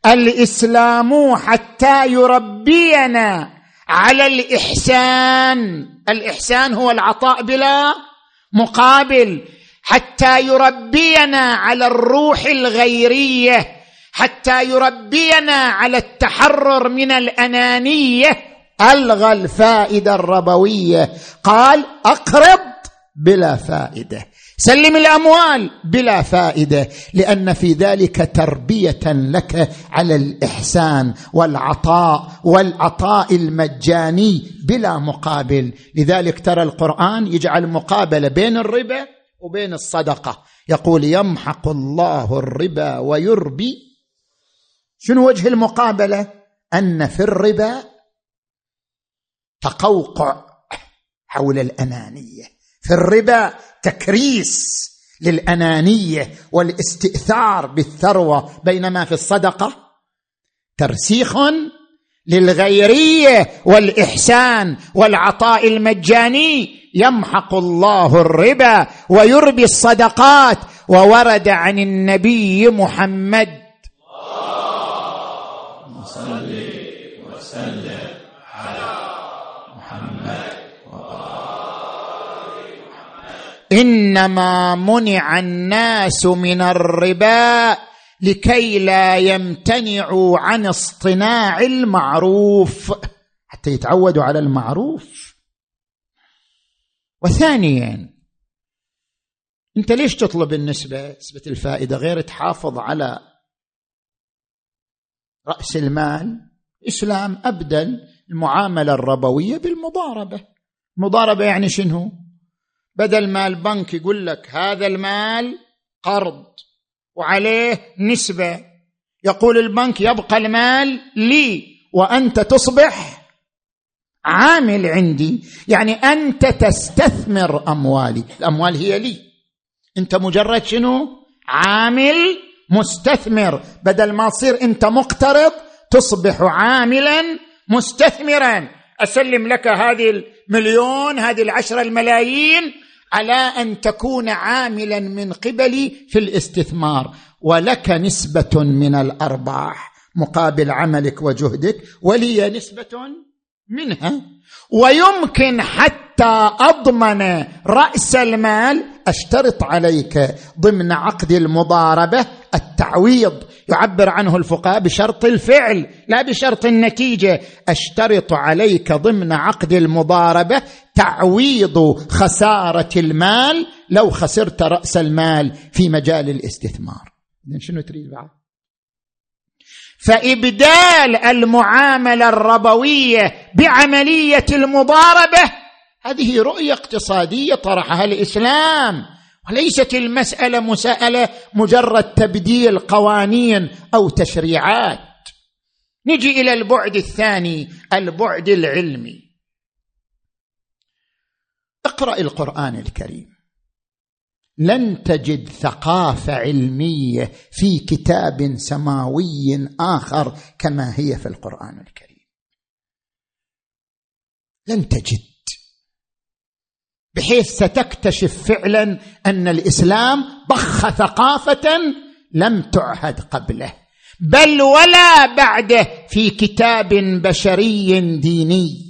الإسلام حتى يربينا على الإحسان. الإحسان هو العطاء بلا مقابل. حتى يربينا على الروح الغيرية. حتى يربينا على التحرر من الأنانية. ألغى الفائدة الربوية. قال أقرض بلا فائدة. سلم الأموال بلا فائدة لأن في ذلك تربية لك على الإحسان والعطاء والعطاء المجاني بلا مقابل. لذلك ترى القرآن يجعل مقابلة بين الربا وبين الصدقة. يقول يمحق الله الربا ويربي. شنو وجه المقابلة؟ أن في الربا تقوقع حول الأنانية. في الربا تكريس للأنانية والاستئثار بالثروة بينما في الصدقة ترسيخ للغيرية والإحسان والعطاء المجاني. يمحق الله الربا ويربي الصدقات وورد عن النبي محمد. إنما منع الناس من الربا لكي لا يمتنعوا عن اصطناع المعروف. حتى يتعودوا على المعروف. وثانيا أنت ليش تطلب النسبة؟ نسبة الفائدة غير تحافظ على رأس المال؟ الإسلام ابدل المعاملة الربوية بالمضاربة. المضاربه يعني شنو؟ بدل ما البنك يقول لك هذا المال قرض وعليه نسبة. يقول البنك يبقى المال لي وأنت تصبح عامل عندي. يعني أنت تستثمر أموالي. الأموال هي لي. أنت مجرد شنو؟ عامل مستثمر. بدل ما تصير أنت مقترض تصبح عاملا مستثمرا. أسلم لك هذه المليون هذه العشرة الملايين على أن تكون عاملا من قبلي في الاستثمار ولك نسبة من الأرباح مقابل عملك وجهدك ولي نسبة منها. ويمكن حتى أضمن رأس المال أشترط عليك ضمن عقد المضاربة التعويض يعبر عنه الفقهاء بشرط الفعل لا بشرط النتيجة. أشترط عليك ضمن عقد المضاربة تعويض خسارة المال لو خسرت رأس المال في مجال الاستثمار. شنو تريد بعد؟ فإبدال المعاملة الربوية بعملية المضاربة. هذه رؤية اقتصادية طرحها الإسلام. وليست المسألة مسألة مجرد تبديل قوانين أو تشريعات. نجي إلى البعد الثاني البعد العلمي. اقرأ القرآن الكريم. لن تجد ثقافة علمية في كتاب سماوي آخر كما هي في القرآن الكريم. لن تجد. بحيث ستكتشف فعلا أن الإسلام ضخ ثقافة لم تعهد قبله بل ولا بعده في كتاب بشري ديني.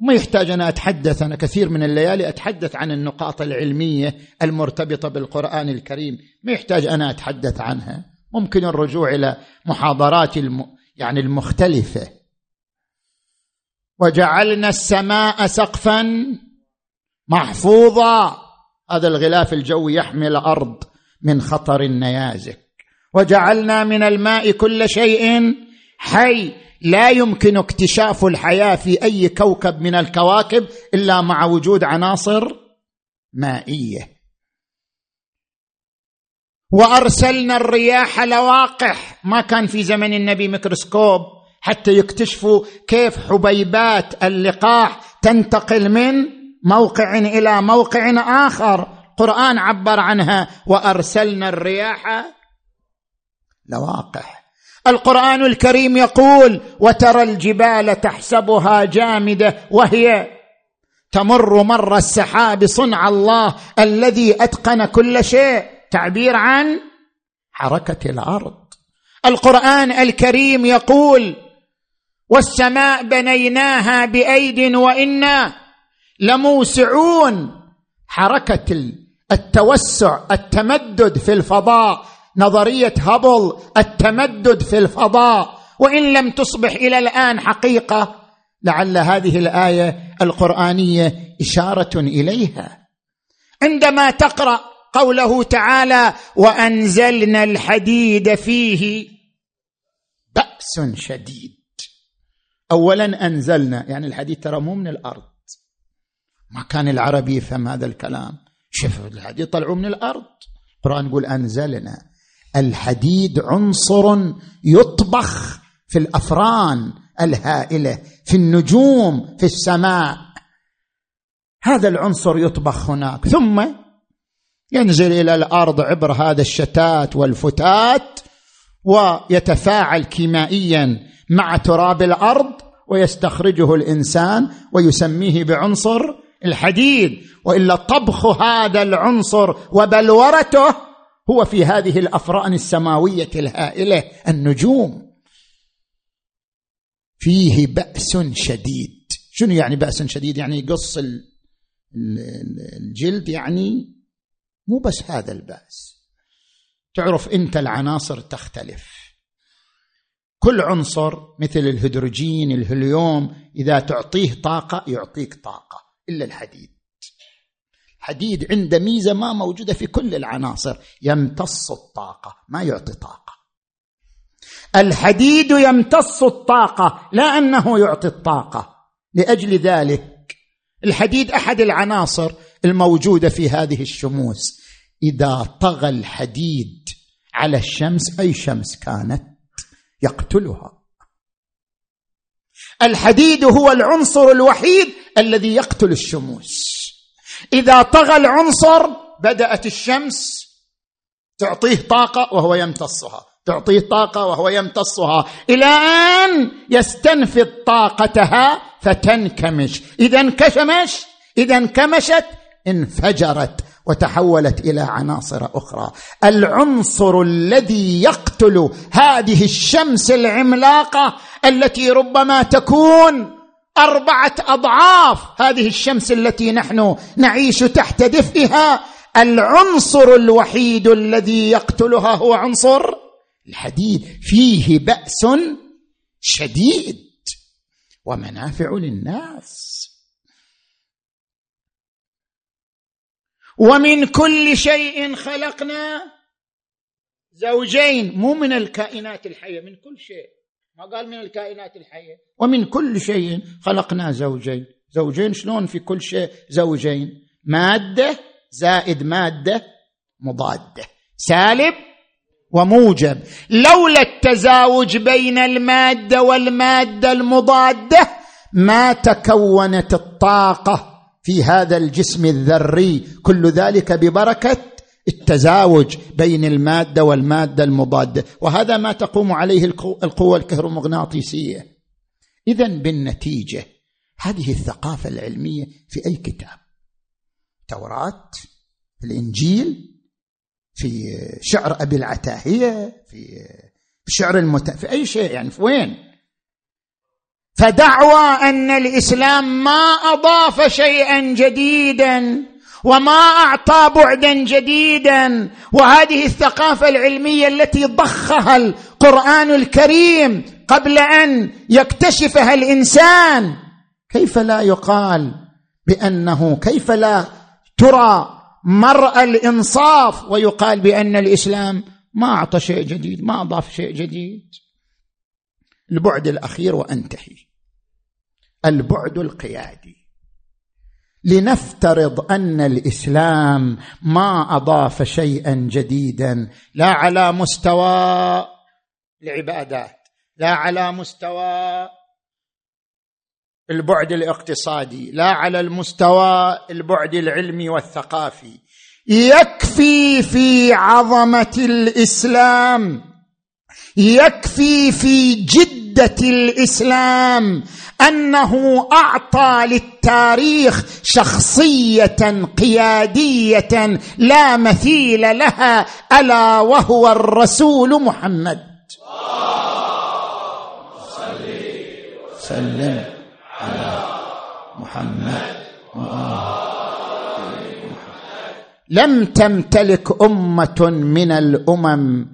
ما يحتاج أنا أتحدث أنا كثير من الليالي أتحدث عن النقاط العلمية المرتبطة بالقرآن الكريم ما يحتاج أنا أتحدث عنها. ممكن الرجوع إلى محاضرات الم... يعني المختلفة. وجعلنا السماء سقفا محفوظا. هذا الغلاف الجوي يحمي الأرض من خطر النيازك وجعلنا من الماء كل شيء حي. لا يمكن اكتشاف الحياة في أي كوكب من الكواكب إلا مع وجود عناصر مائية. وأرسلنا الرياح لواقح. ما كان في زمن النبي ميكروسكوب. حتى يكتشفوا كيف حبيبات اللقاح تنتقل من موقع إلى موقع آخر. القران عبر عنها وأرسلنا الرياح لواقح. القرآن الكريم يقول وترى الجبال تحسبها جامدة وهي تمر مر السحاب صنع الله الذي أتقن كل شيء. تعبير عن حركة الأرض. القرآن الكريم يقول والسماء بنيناها بأيد وإنا لموسعون. حركة التوسع التمدد في الفضاء. نظرية هابل التمدد في الفضاء. وإن لم تصبح إلى الآن حقيقة لعل هذه الآية القرآنية إشارة إليها. عندما تقرأ قوله تعالى وأنزلنا الحديد فيه بأس شديد. اولا أنزلنا يعني الحديد ترى مو من الأرض. ما كان العربي يفهم هذا الكلام. شوف الحديد طلعوا من الأرض. القرآن يقول أنزلنا. الحديد عنصر يطبخ في الأفران الهائلة في النجوم في السماء. هذا العنصر يطبخ هناك. ثم ينزل إلى الأرض عبر هذا الشتات والفتات ويتفاعل كيميائيا مع تراب الأرض. ويستخرجه الإنسان ويسميه بعنصر الحديد وإلا طبخ هذا العنصر وبلورته هو في هذه الأفران السماوية الهائلة النجوم. فيه بأس شديد. شنو يعني بأس شديد؟ يعني يقص الجلد يعني مو بس هذا البأس. تعرف أنت العناصر تختلف. كل عنصر مثل الهيدروجين الهليوم إذا تعطيه طاقة يعطيك طاقة إلا الحديد. حديد عنده ميزة ما موجودة في كل العناصر يمتص الطاقة ما يعطي طاقة. الحديد يمتص الطاقة لا أنه يعطي الطاقة. لأجل ذلك الحديد أحد العناصر الموجودة في هذه الشموس. إذا طغى الحديد على الشمس أي شمس كانت؟ يقتلها. الحديد هو العنصر الوحيد الذي يقتل الشموس. إذا طغى العنصر بدأت الشمس تعطيه طاقة وهو يمتصها. تعطيه طاقة وهو يمتصها. إلى أن يستنفذ طاقتها فتنكمش. إذا انكشمش إذا انكمشت انفجرت. وتحولت إلى عناصر أخرى. العنصر الذي يقتل هذه الشمس العملاقة التي ربما تكون أربعة أضعاف هذه الشمس التي نحن نعيش تحت دفئها العنصر الوحيد الذي يقتلها هو عنصر الحديد. فيه بأس شديد ومنافع للناس. ومن كل شيء خلقنا زوجين مو من الكائنات الحية من كل شيء. ما قال من الكائنات الحية. ومن كل شيء خلقنا زوجين. زوجين شلون في كل شيء؟ زوجين. مادة زائد مادة مضادة. سالب وموجب. لولا التزاوج بين المادة والمادة المضادة ما تكونت الطاقة. في هذا الجسم الذري كل ذلك ببركة التزاوج بين المادة والمادة المضادة. وهذا ما تقوم عليه القوة الكهرومغناطيسية. اذا بالنتيجة هذه الثقافة العلمية في أي كتاب؟ توراة الإنجيل في شعر أبي العتاهية في شعر المت... في أي شيء يعني في وين؟ فدعوى أن الإسلام ما أضاف شيئا جديدا وما أعطى بعدا جديدا. وهذه الثقافة العلمية التي ضخها القرآن الكريم قبل أن يكتشفها الإنسان كيف لا يقال بأنه كيف لا ترى مرأى الإنصاف ويقال بأن الإسلام ما أعطى شيء جديد ما أضاف شيء جديد؟ البعد الأخير وأنتهي. البعد القيادي. لنفترض أن الإسلام ما أضاف شيئا جديدا لا على مستوى العبادات لا على مستوى البعد الاقتصادي لا على المستوى البعد العلمي والثقافي. يكفي في عظمة الإسلام يكفي في جدة الإسلام أنه أعطى للتاريخ شخصية قيادية لا مثيل لها ألا وهو الرسول محمد. سلم على محمد. لم تمتلك أمة من الأمم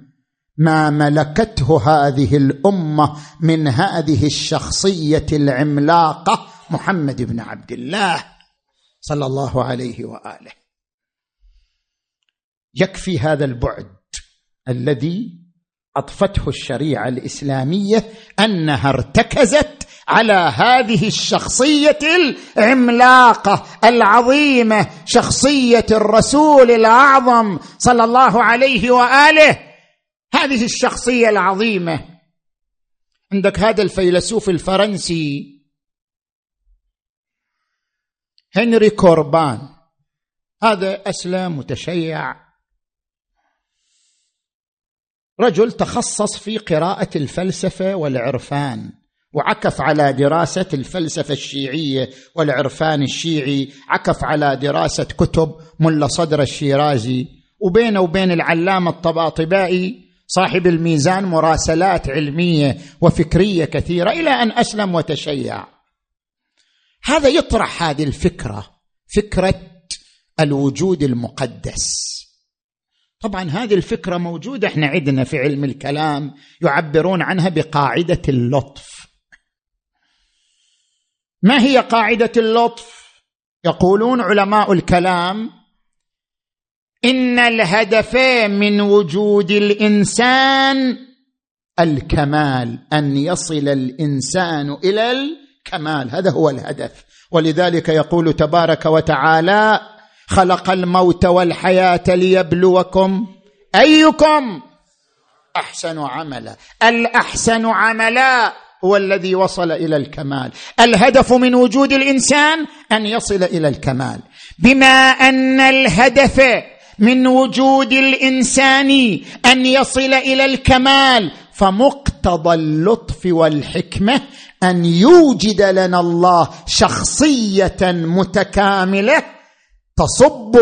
ما ملكته هذه الأمة من هذه الشخصية العملاقة محمد بن عبد الله صلى الله عليه وآله. يكفي هذا البعد الذي اضفته الشريعة الإسلامية أنها ارتكزت على هذه الشخصية العملاقة العظيمة شخصية الرسول الأعظم صلى الله عليه وآله. هذه الشخصية العظيمة. عندك هذا الفيلسوف الفرنسي هنري كوربان. هذا اسلم متشيع. رجل تخصص في قراءة الفلسفة والعرفان وعكف على دراسة الفلسفة الشيعية والعرفان الشيعي عكف على دراسة كتب ملا صدر الشيرازي. وبينه وبين العلامة الطباطبائي صاحب الميزان مراسلات علمية وفكرية كثيرة إلى أن أسلم وتشيع. هذا يطرح هذه الفكرة فكرة الوجود المقدس. طبعا هذه الفكرة موجودة إحنا عندنا في علم الكلام يعبرون عنها بقاعدة اللطف. ما هي قاعدة اللطف؟ يقولون علماء الكلام إن الهدف من وجود الإنسان الكمال أن يصل الإنسان إلى الكمال. هذا هو الهدف. ولذلك يقول تبارك وتعالى خلق الموت والحياة ليبلوكم أيكم أحسن عملا. الأحسن عملا هو الذي وصل إلى الكمال. الهدف من وجود الإنسان أن يصل إلى الكمال. بما أن الهدف من وجود الإنسان أن يصل إلى الكمال فمقتضى اللطف والحكمة أن يوجد لنا الله شخصية متكاملة تصب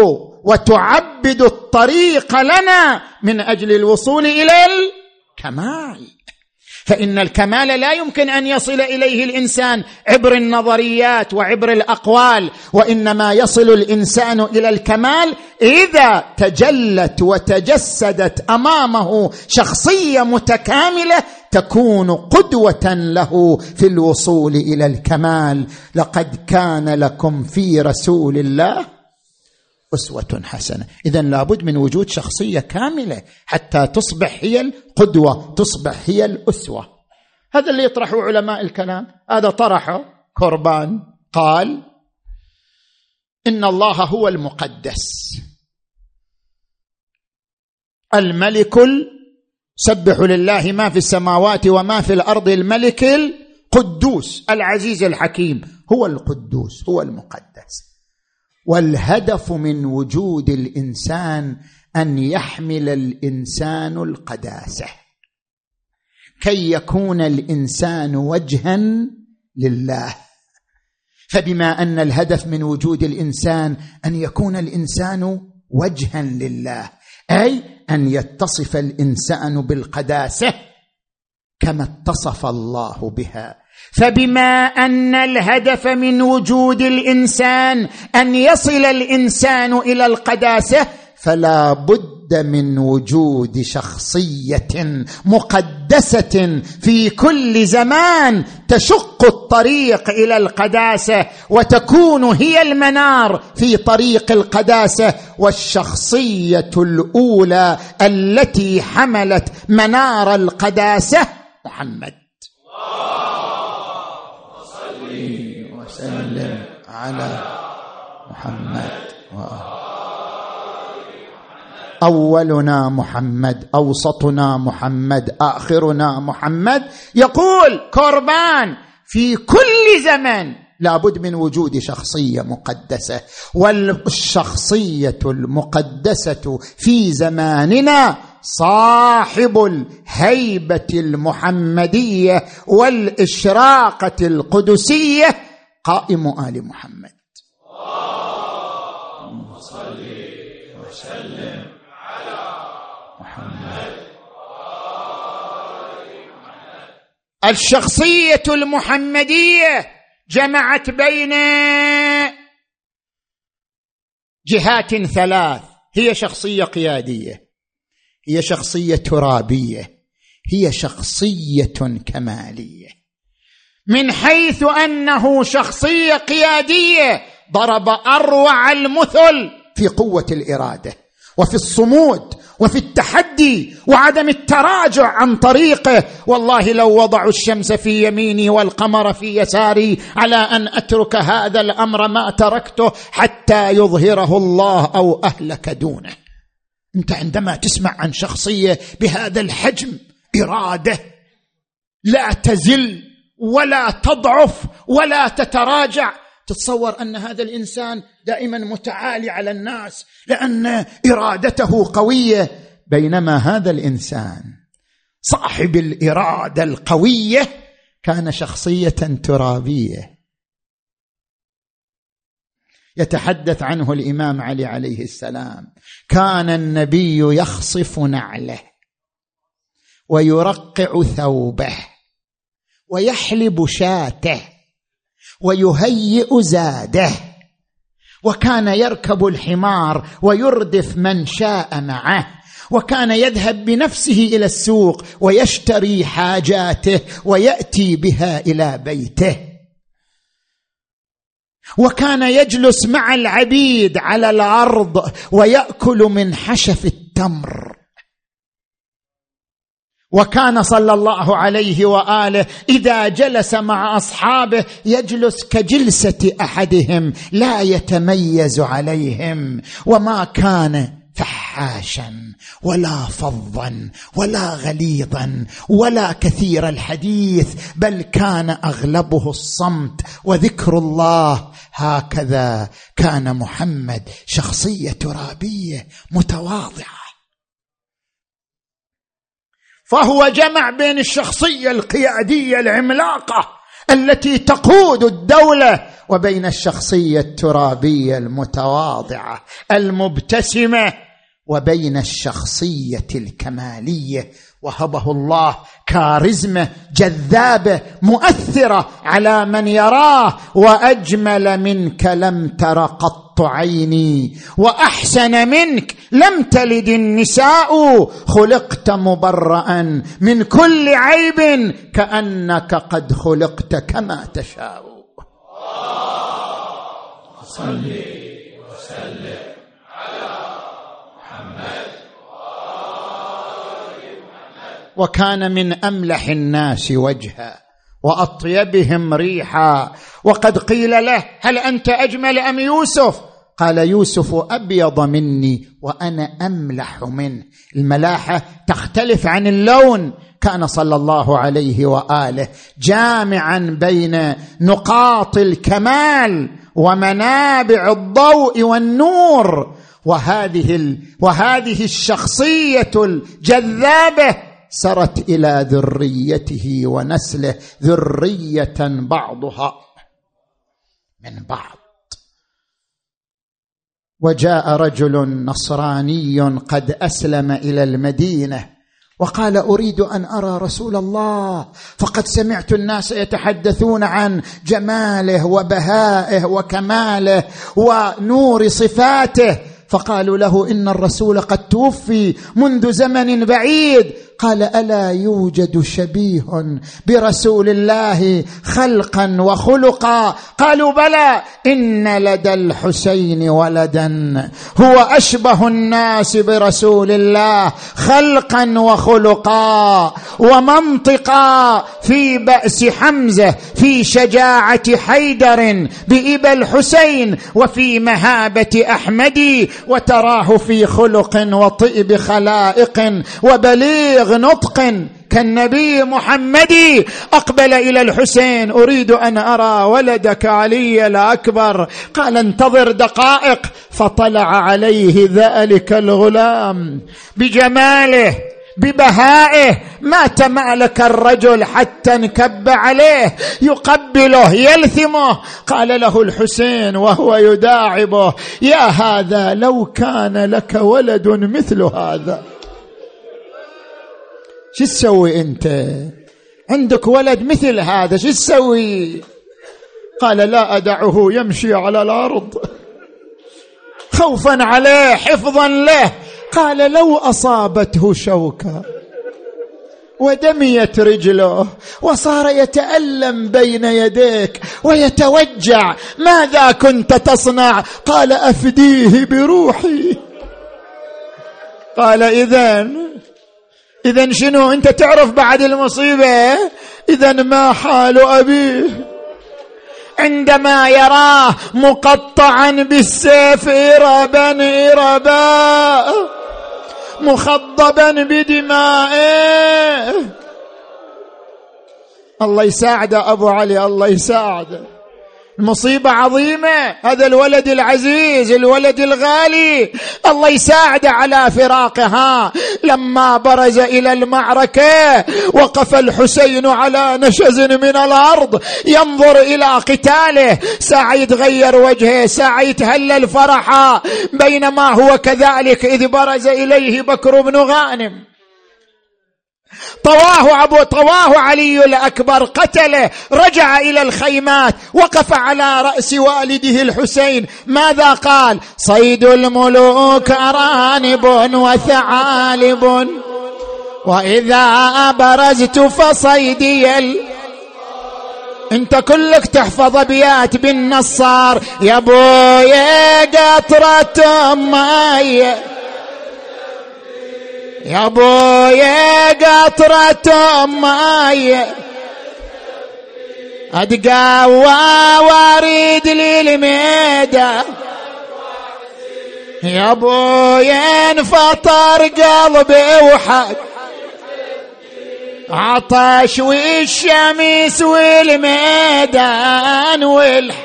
وتعبد الطريق لنا من أجل الوصول إلى الكمال. فإن الكمال لا يمكن أن يصل إليه الإنسان عبر النظريات وعبر الأقوال وإنما يصل الإنسان إلى الكمال إذا تجلت وتجسدت أمامه شخصية متكاملة تكون قدوة له في الوصول إلى الكمال. لقد كان لكم في رسول الله أسوة حسنة. اذا لابد من وجود شخصية كاملة حتى تصبح هي القدوة تصبح هي الأسوة. هذا اللي يطرحه علماء الكلام. هذا طرحه كوربان قال إن الله هو المقدس. الملك سبح لله ما في السماوات وما في الأرض الملك القدوس العزيز الحكيم هو القدوس هو المقدس. والهدف من وجود الإنسان أن يحمل الإنسان القداسه كي يكون الإنسان وجها لله. فبما أن الهدف من وجود الإنسان أن يكون الإنسان وجها لله أي أن يتصف الإنسان بالقداسه كما اتصف الله بها. فبما أن الهدف من وجود الإنسان أن يصل الإنسان إلى القداسة فلا بد من وجود شخصية مقدسة في كل زمان تشق الطريق إلى القداسة وتكون هي المنار في طريق القداسة والشخصية الأولى التي حملت منار القداسة. محمد. وسلم على محمد أولنا محمد أوسطنا محمد آخرنا محمد. يقول كربان في كل زمن لابد من وجود شخصية مقدسة والشخصية المقدسة في زماننا صاحب الهيبة المحمدية والإشراقة القدسية قائم آل محمد. اللهم صل وسلم على محمد الشخصية المحمدية جمعت بين جهات ثلاث. هي شخصية قيادية هي شخصية ترابية هي شخصية كمالية. من حيث أنه شخصية قيادية ضرب أروع المثل في قوة الإرادة وفي الصمود وفي التحدي وعدم التراجع عن طريقه. والله لو وضعوا الشمس في يميني والقمر في يساري على أن أترك هذا الأمر ما تركته حتى يظهره الله أو أهلك دونه. أنت عندما تسمع عن شخصية بهذا الحجم إرادة لا تزل ولا تضعف ولا تتراجع. تتصور أن هذا الإنسان دائما متعالي على الناس لأن إرادته قوية. بينما هذا الإنسان صاحب الإرادة القوية كان شخصية ترابية. يتحدث عنه الإمام علي عليه السلام. كان النبي يخصف نعله ويرقع ثوبه. ويحلب شاته ويهيئ زاده وكان يركب الحمار ويردف من شاء معه وكان يذهب بنفسه إلى السوق ويشتري حاجاته ويأتي بها إلى بيته. وكان يجلس مع العبيد على الأرض ويأكل من حشف التمر. وكان صلى الله عليه وآله إذا جلس مع أصحابه يجلس كجلسة أحدهم لا يتميز عليهم وما كان فحاشا ولا فظا ولا غليظا ولا كثير الحديث بل كان أغلبه الصمت وذكر الله. هكذا كان محمد شخصية ترابيه متواضعة. فهو جمع بين الشخصية القيادية العملاقة التي تقود الدولة وبين الشخصية الترابية المتواضعة المبتسمة وبين الشخصية الكمالية. وهبه الله كارزمه جذابة مؤثرة على من يراه وأجمل منك لم تر قط. عيني وأحسن منك. لم تلد النساء. خلقت مبرأ من كل عيب كأنك قد خلقت كما تشاء. صل وسلم على محمد وكان من أملح الناس وجها وأطيبهم ريحا. وقد قيل له هل أنت أجمل أم يوسف؟ قال يوسف أبيض مني وأنا أملح منه. الملاحة تختلف عن اللون. كان صلى الله عليه وآله جامعا بين نقاط الكمال ومنابع الضوء والنور. وهذه وهذه الشخصية الجذابة سرت إلى ذريته ونسله ذرية بعضها من بعض. وجاء رجل نصراني قد أسلم إلى المدينة وقال أريد أن أرى رسول الله فقد سمعت الناس يتحدثون عن جماله وبهائه وكماله ونور صفاته فقالوا له إن الرسول قد توفي منذ زمن بعيد قال ألا يوجد شبيه برسول الله خلقا وخلقا؟ قالوا بلى إن لدى الحسين ولدا. هو أشبه الناس برسول الله خلقا وخلقا ومنطقا في بأس حمزة في شجاعة حيدر بإبا الحسين وفي مهابة احمد وتراه في خلق وطئب خلائق وبليغ بلغ نطق كالنبي محمد. أقبل إلى الحسين أريد أن أرى ولدك علي الأكبر. قال انتظر دقائق. فطلع عليه ذلك الغلام. بجماله ببهائه ما تمالك الرجل حتى انكب عليه. يقبله يلثمه. قال له الحسين وهو يداعبه يا هذا لو كان لك ولد مثل هذا. شو تسوي أنت؟ عندك ولد مثل هذا شو تسوي؟ قال لا أدعه يمشي على الأرض. خوفا عليه حفظا له. قال لو أصابته شوكة ودميت رجله وصار يتألم بين يديك ويتوجع ماذا كنت تصنع؟ قال أفديه بروحي. قال إذن اذا شنو؟ أنت تعرف بعد المصيبة؟ اذا ما حال ابيه عندما يراه مقطعا بالسيف إربا إربا مخضبا بدمائه الله يساعده أبو علي الله يساعده مصيبة عظيمة. هذا الولد العزيز الولد الغالي. الله يساعده على فراقها. لما برز إلى المعركة وقف الحسين على نشز من الأرض ينظر إلى قتاله. ساعة يتغير وجهه ساعة يتهلل فرحا بينما هو كذلك إذ برز إليه بكر بن غانم. طواه أبو طواه علي الأكبر قتله رجع إلى الخيمات وقف على رأس والده الحسين. ماذا قال؟ صيد الملوك أرانب وثعالب وإذا برزت فصيدي ال... أنت كلك تحفظ أبيات بالنصار. يا بويا قطرة ماي يا بويا قطرة ماي أتقوى وأريد للميدة يا بويا انفطر قلبي وحد عطش والشمس والميدان والح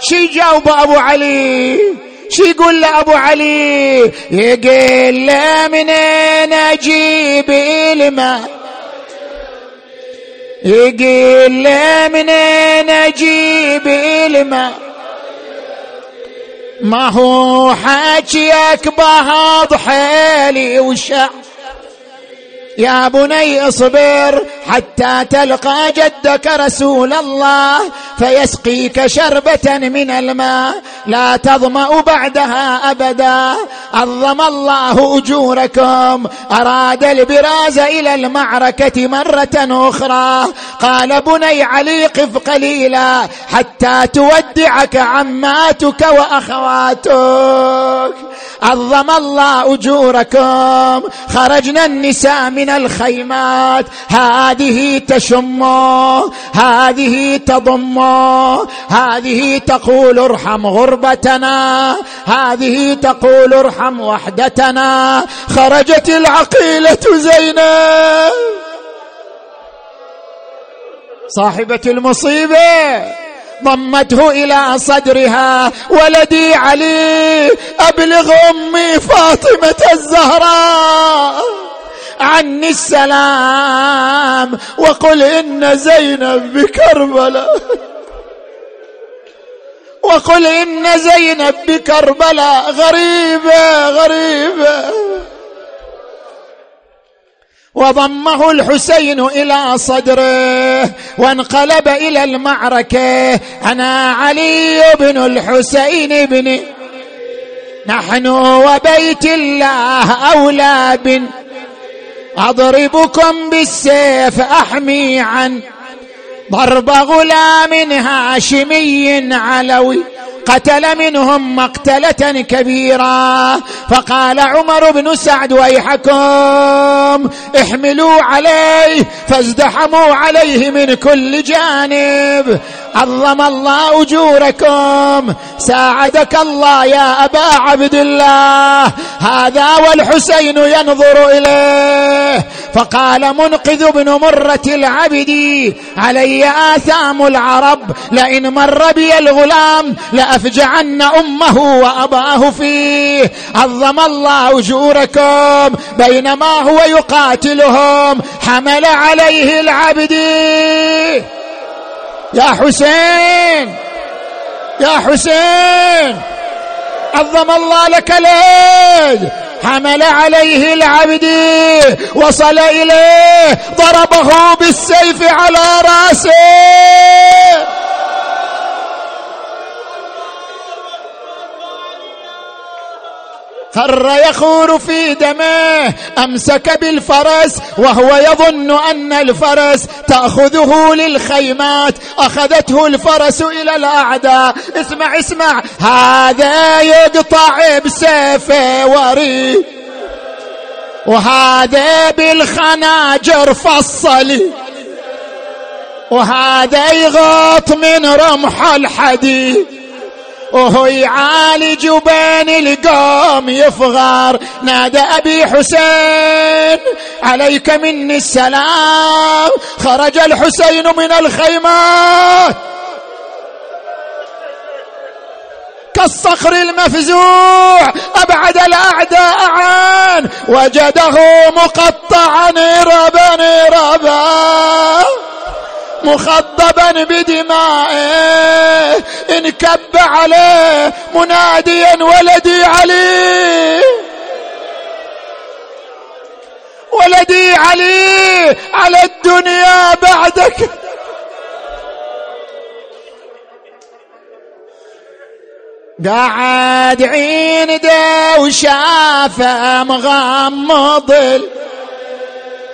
شي جاوب ابو علي. شو يقول له أبو علي؟ يقول له منين أجيب الماء يقول له منين أجيب الماء ما هو حكيك بهض حيلي وشعر. يا بني اصبر حتى تلقى جدك رسول الله فيسقيك شربة من الماء لا تظمأ بعدها أبدا. عظم الله أجوركم. أراد البراز إلى المعركة مرة أخرى. قال بني علي قف قليلا حتى تودعك عماتك وأخواتك. عظم الله أجوركم. خرجنا النساء من الخيمات. هذه تشم هذه تضم هذه تقول ارحم غربتنا هذه تقول ارحم وحدتنا. خرجت العقيلة زينب. صاحبة المصيبة. ضمته إلى صدرها ولدي علي أبلغ أمي فاطمة الزهراء. عني السلام وقل إن زينب بكربلاء. وقل إن زينب بكربلاء. غريبة غريبة. وضمه الحسين إلى صدره وانقلب إلى المعركة. أنا علي بن الحسين بن نحن وبيت الله أولى بن. أضربكم بالسيف احمي عن ضرب غلام هاشمي علوي. قتل منهم مقتلة كبيرة. فقال عمر بن سعد ويحكم احملوا عليه فازدحموا عليه من كل جانب. عظم الله أجوركم. ساعدك الله يا أبا عبد الله. هذا والحسين ينظر إليه. فقال منقذ بن مرة العبد. علي آثام العرب. لئن مر بي الغلام لأفجعن أمه وأباه فيه. عظم الله أجوركم. بينما هو يقاتلهم. حمل عليه العبد. يا حسين! يا حسين! عظم الله لك اليد حمل عليه العبد وصل إليه ضربه بالسيف على رأسه! فر يخور في دمه أمسك بالفرس وهو يظن أن الفرس تأخذه للخيمات. أخذته الفرس إلى الأعداء. اسمع اسمع هذا يقطع بسيفه وريد وهذا بالخناجر فصل وهذا يغط من رمح الحديد. وهو يعالج بين القوم يفغر نادى أبي حسين عليك مني السلام. خرج الحسين من الخيمات. كالصخر المفزوع أبعد الأعداء عن. وجده مقطعا ربا ربا. مخضبا بدمائه انكب عليه مناديا ولدي علي. ولدي علي على الدنيا بعدك. قعد عين وشافه مغمض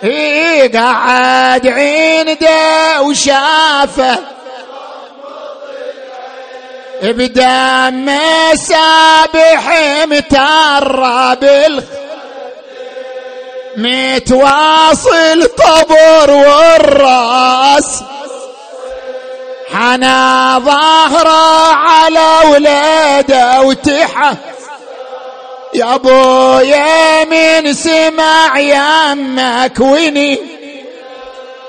إيه قعد عنده وشافه بدم سابح مترى متواصل طبر والرأس. حنا ظهره على ولادة وتحة يا ابويا من سمع يمك وني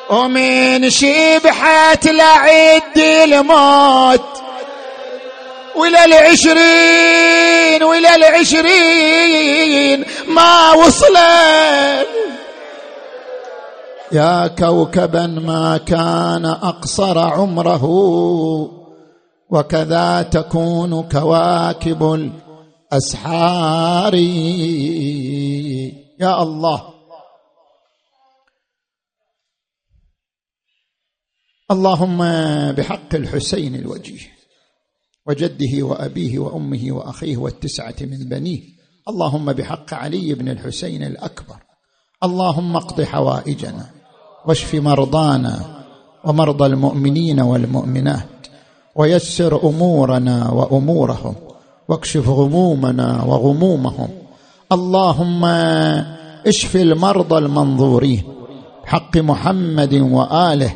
ومن شبحت لعد الموت. ولا العشرين ولا العشرين ما وصلت. يا كوكبا ما كان أقصر عمره وكذا تكون كواكب اسحاري يا الله. اللهم بحق الحسين الوجيه وجده وأبيه وأمه وأخيه والتسعة من بنيه. اللهم بحق علي بن الحسين الأكبر. اللهم اقض حوائجنا واشف مرضانا ومرضى المؤمنين والمؤمنات ويسر أمورنا وأمورهم واكشف غمومنا وغمومهم. اللهم اشف المرضى المنظورين حق محمد وآله.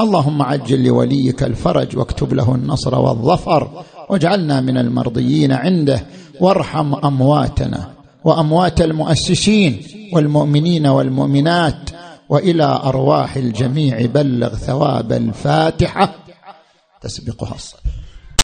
اللهم عجل لوليك الفرج واكتب له النصر والظفر واجعلنا من المرضيين عنده. وارحم أمواتنا وأموات المؤسسين والمؤمنين والمؤمنات وإلى أرواح الجميع بلغ ثواب الفاتحة. تسبقها الصلاة.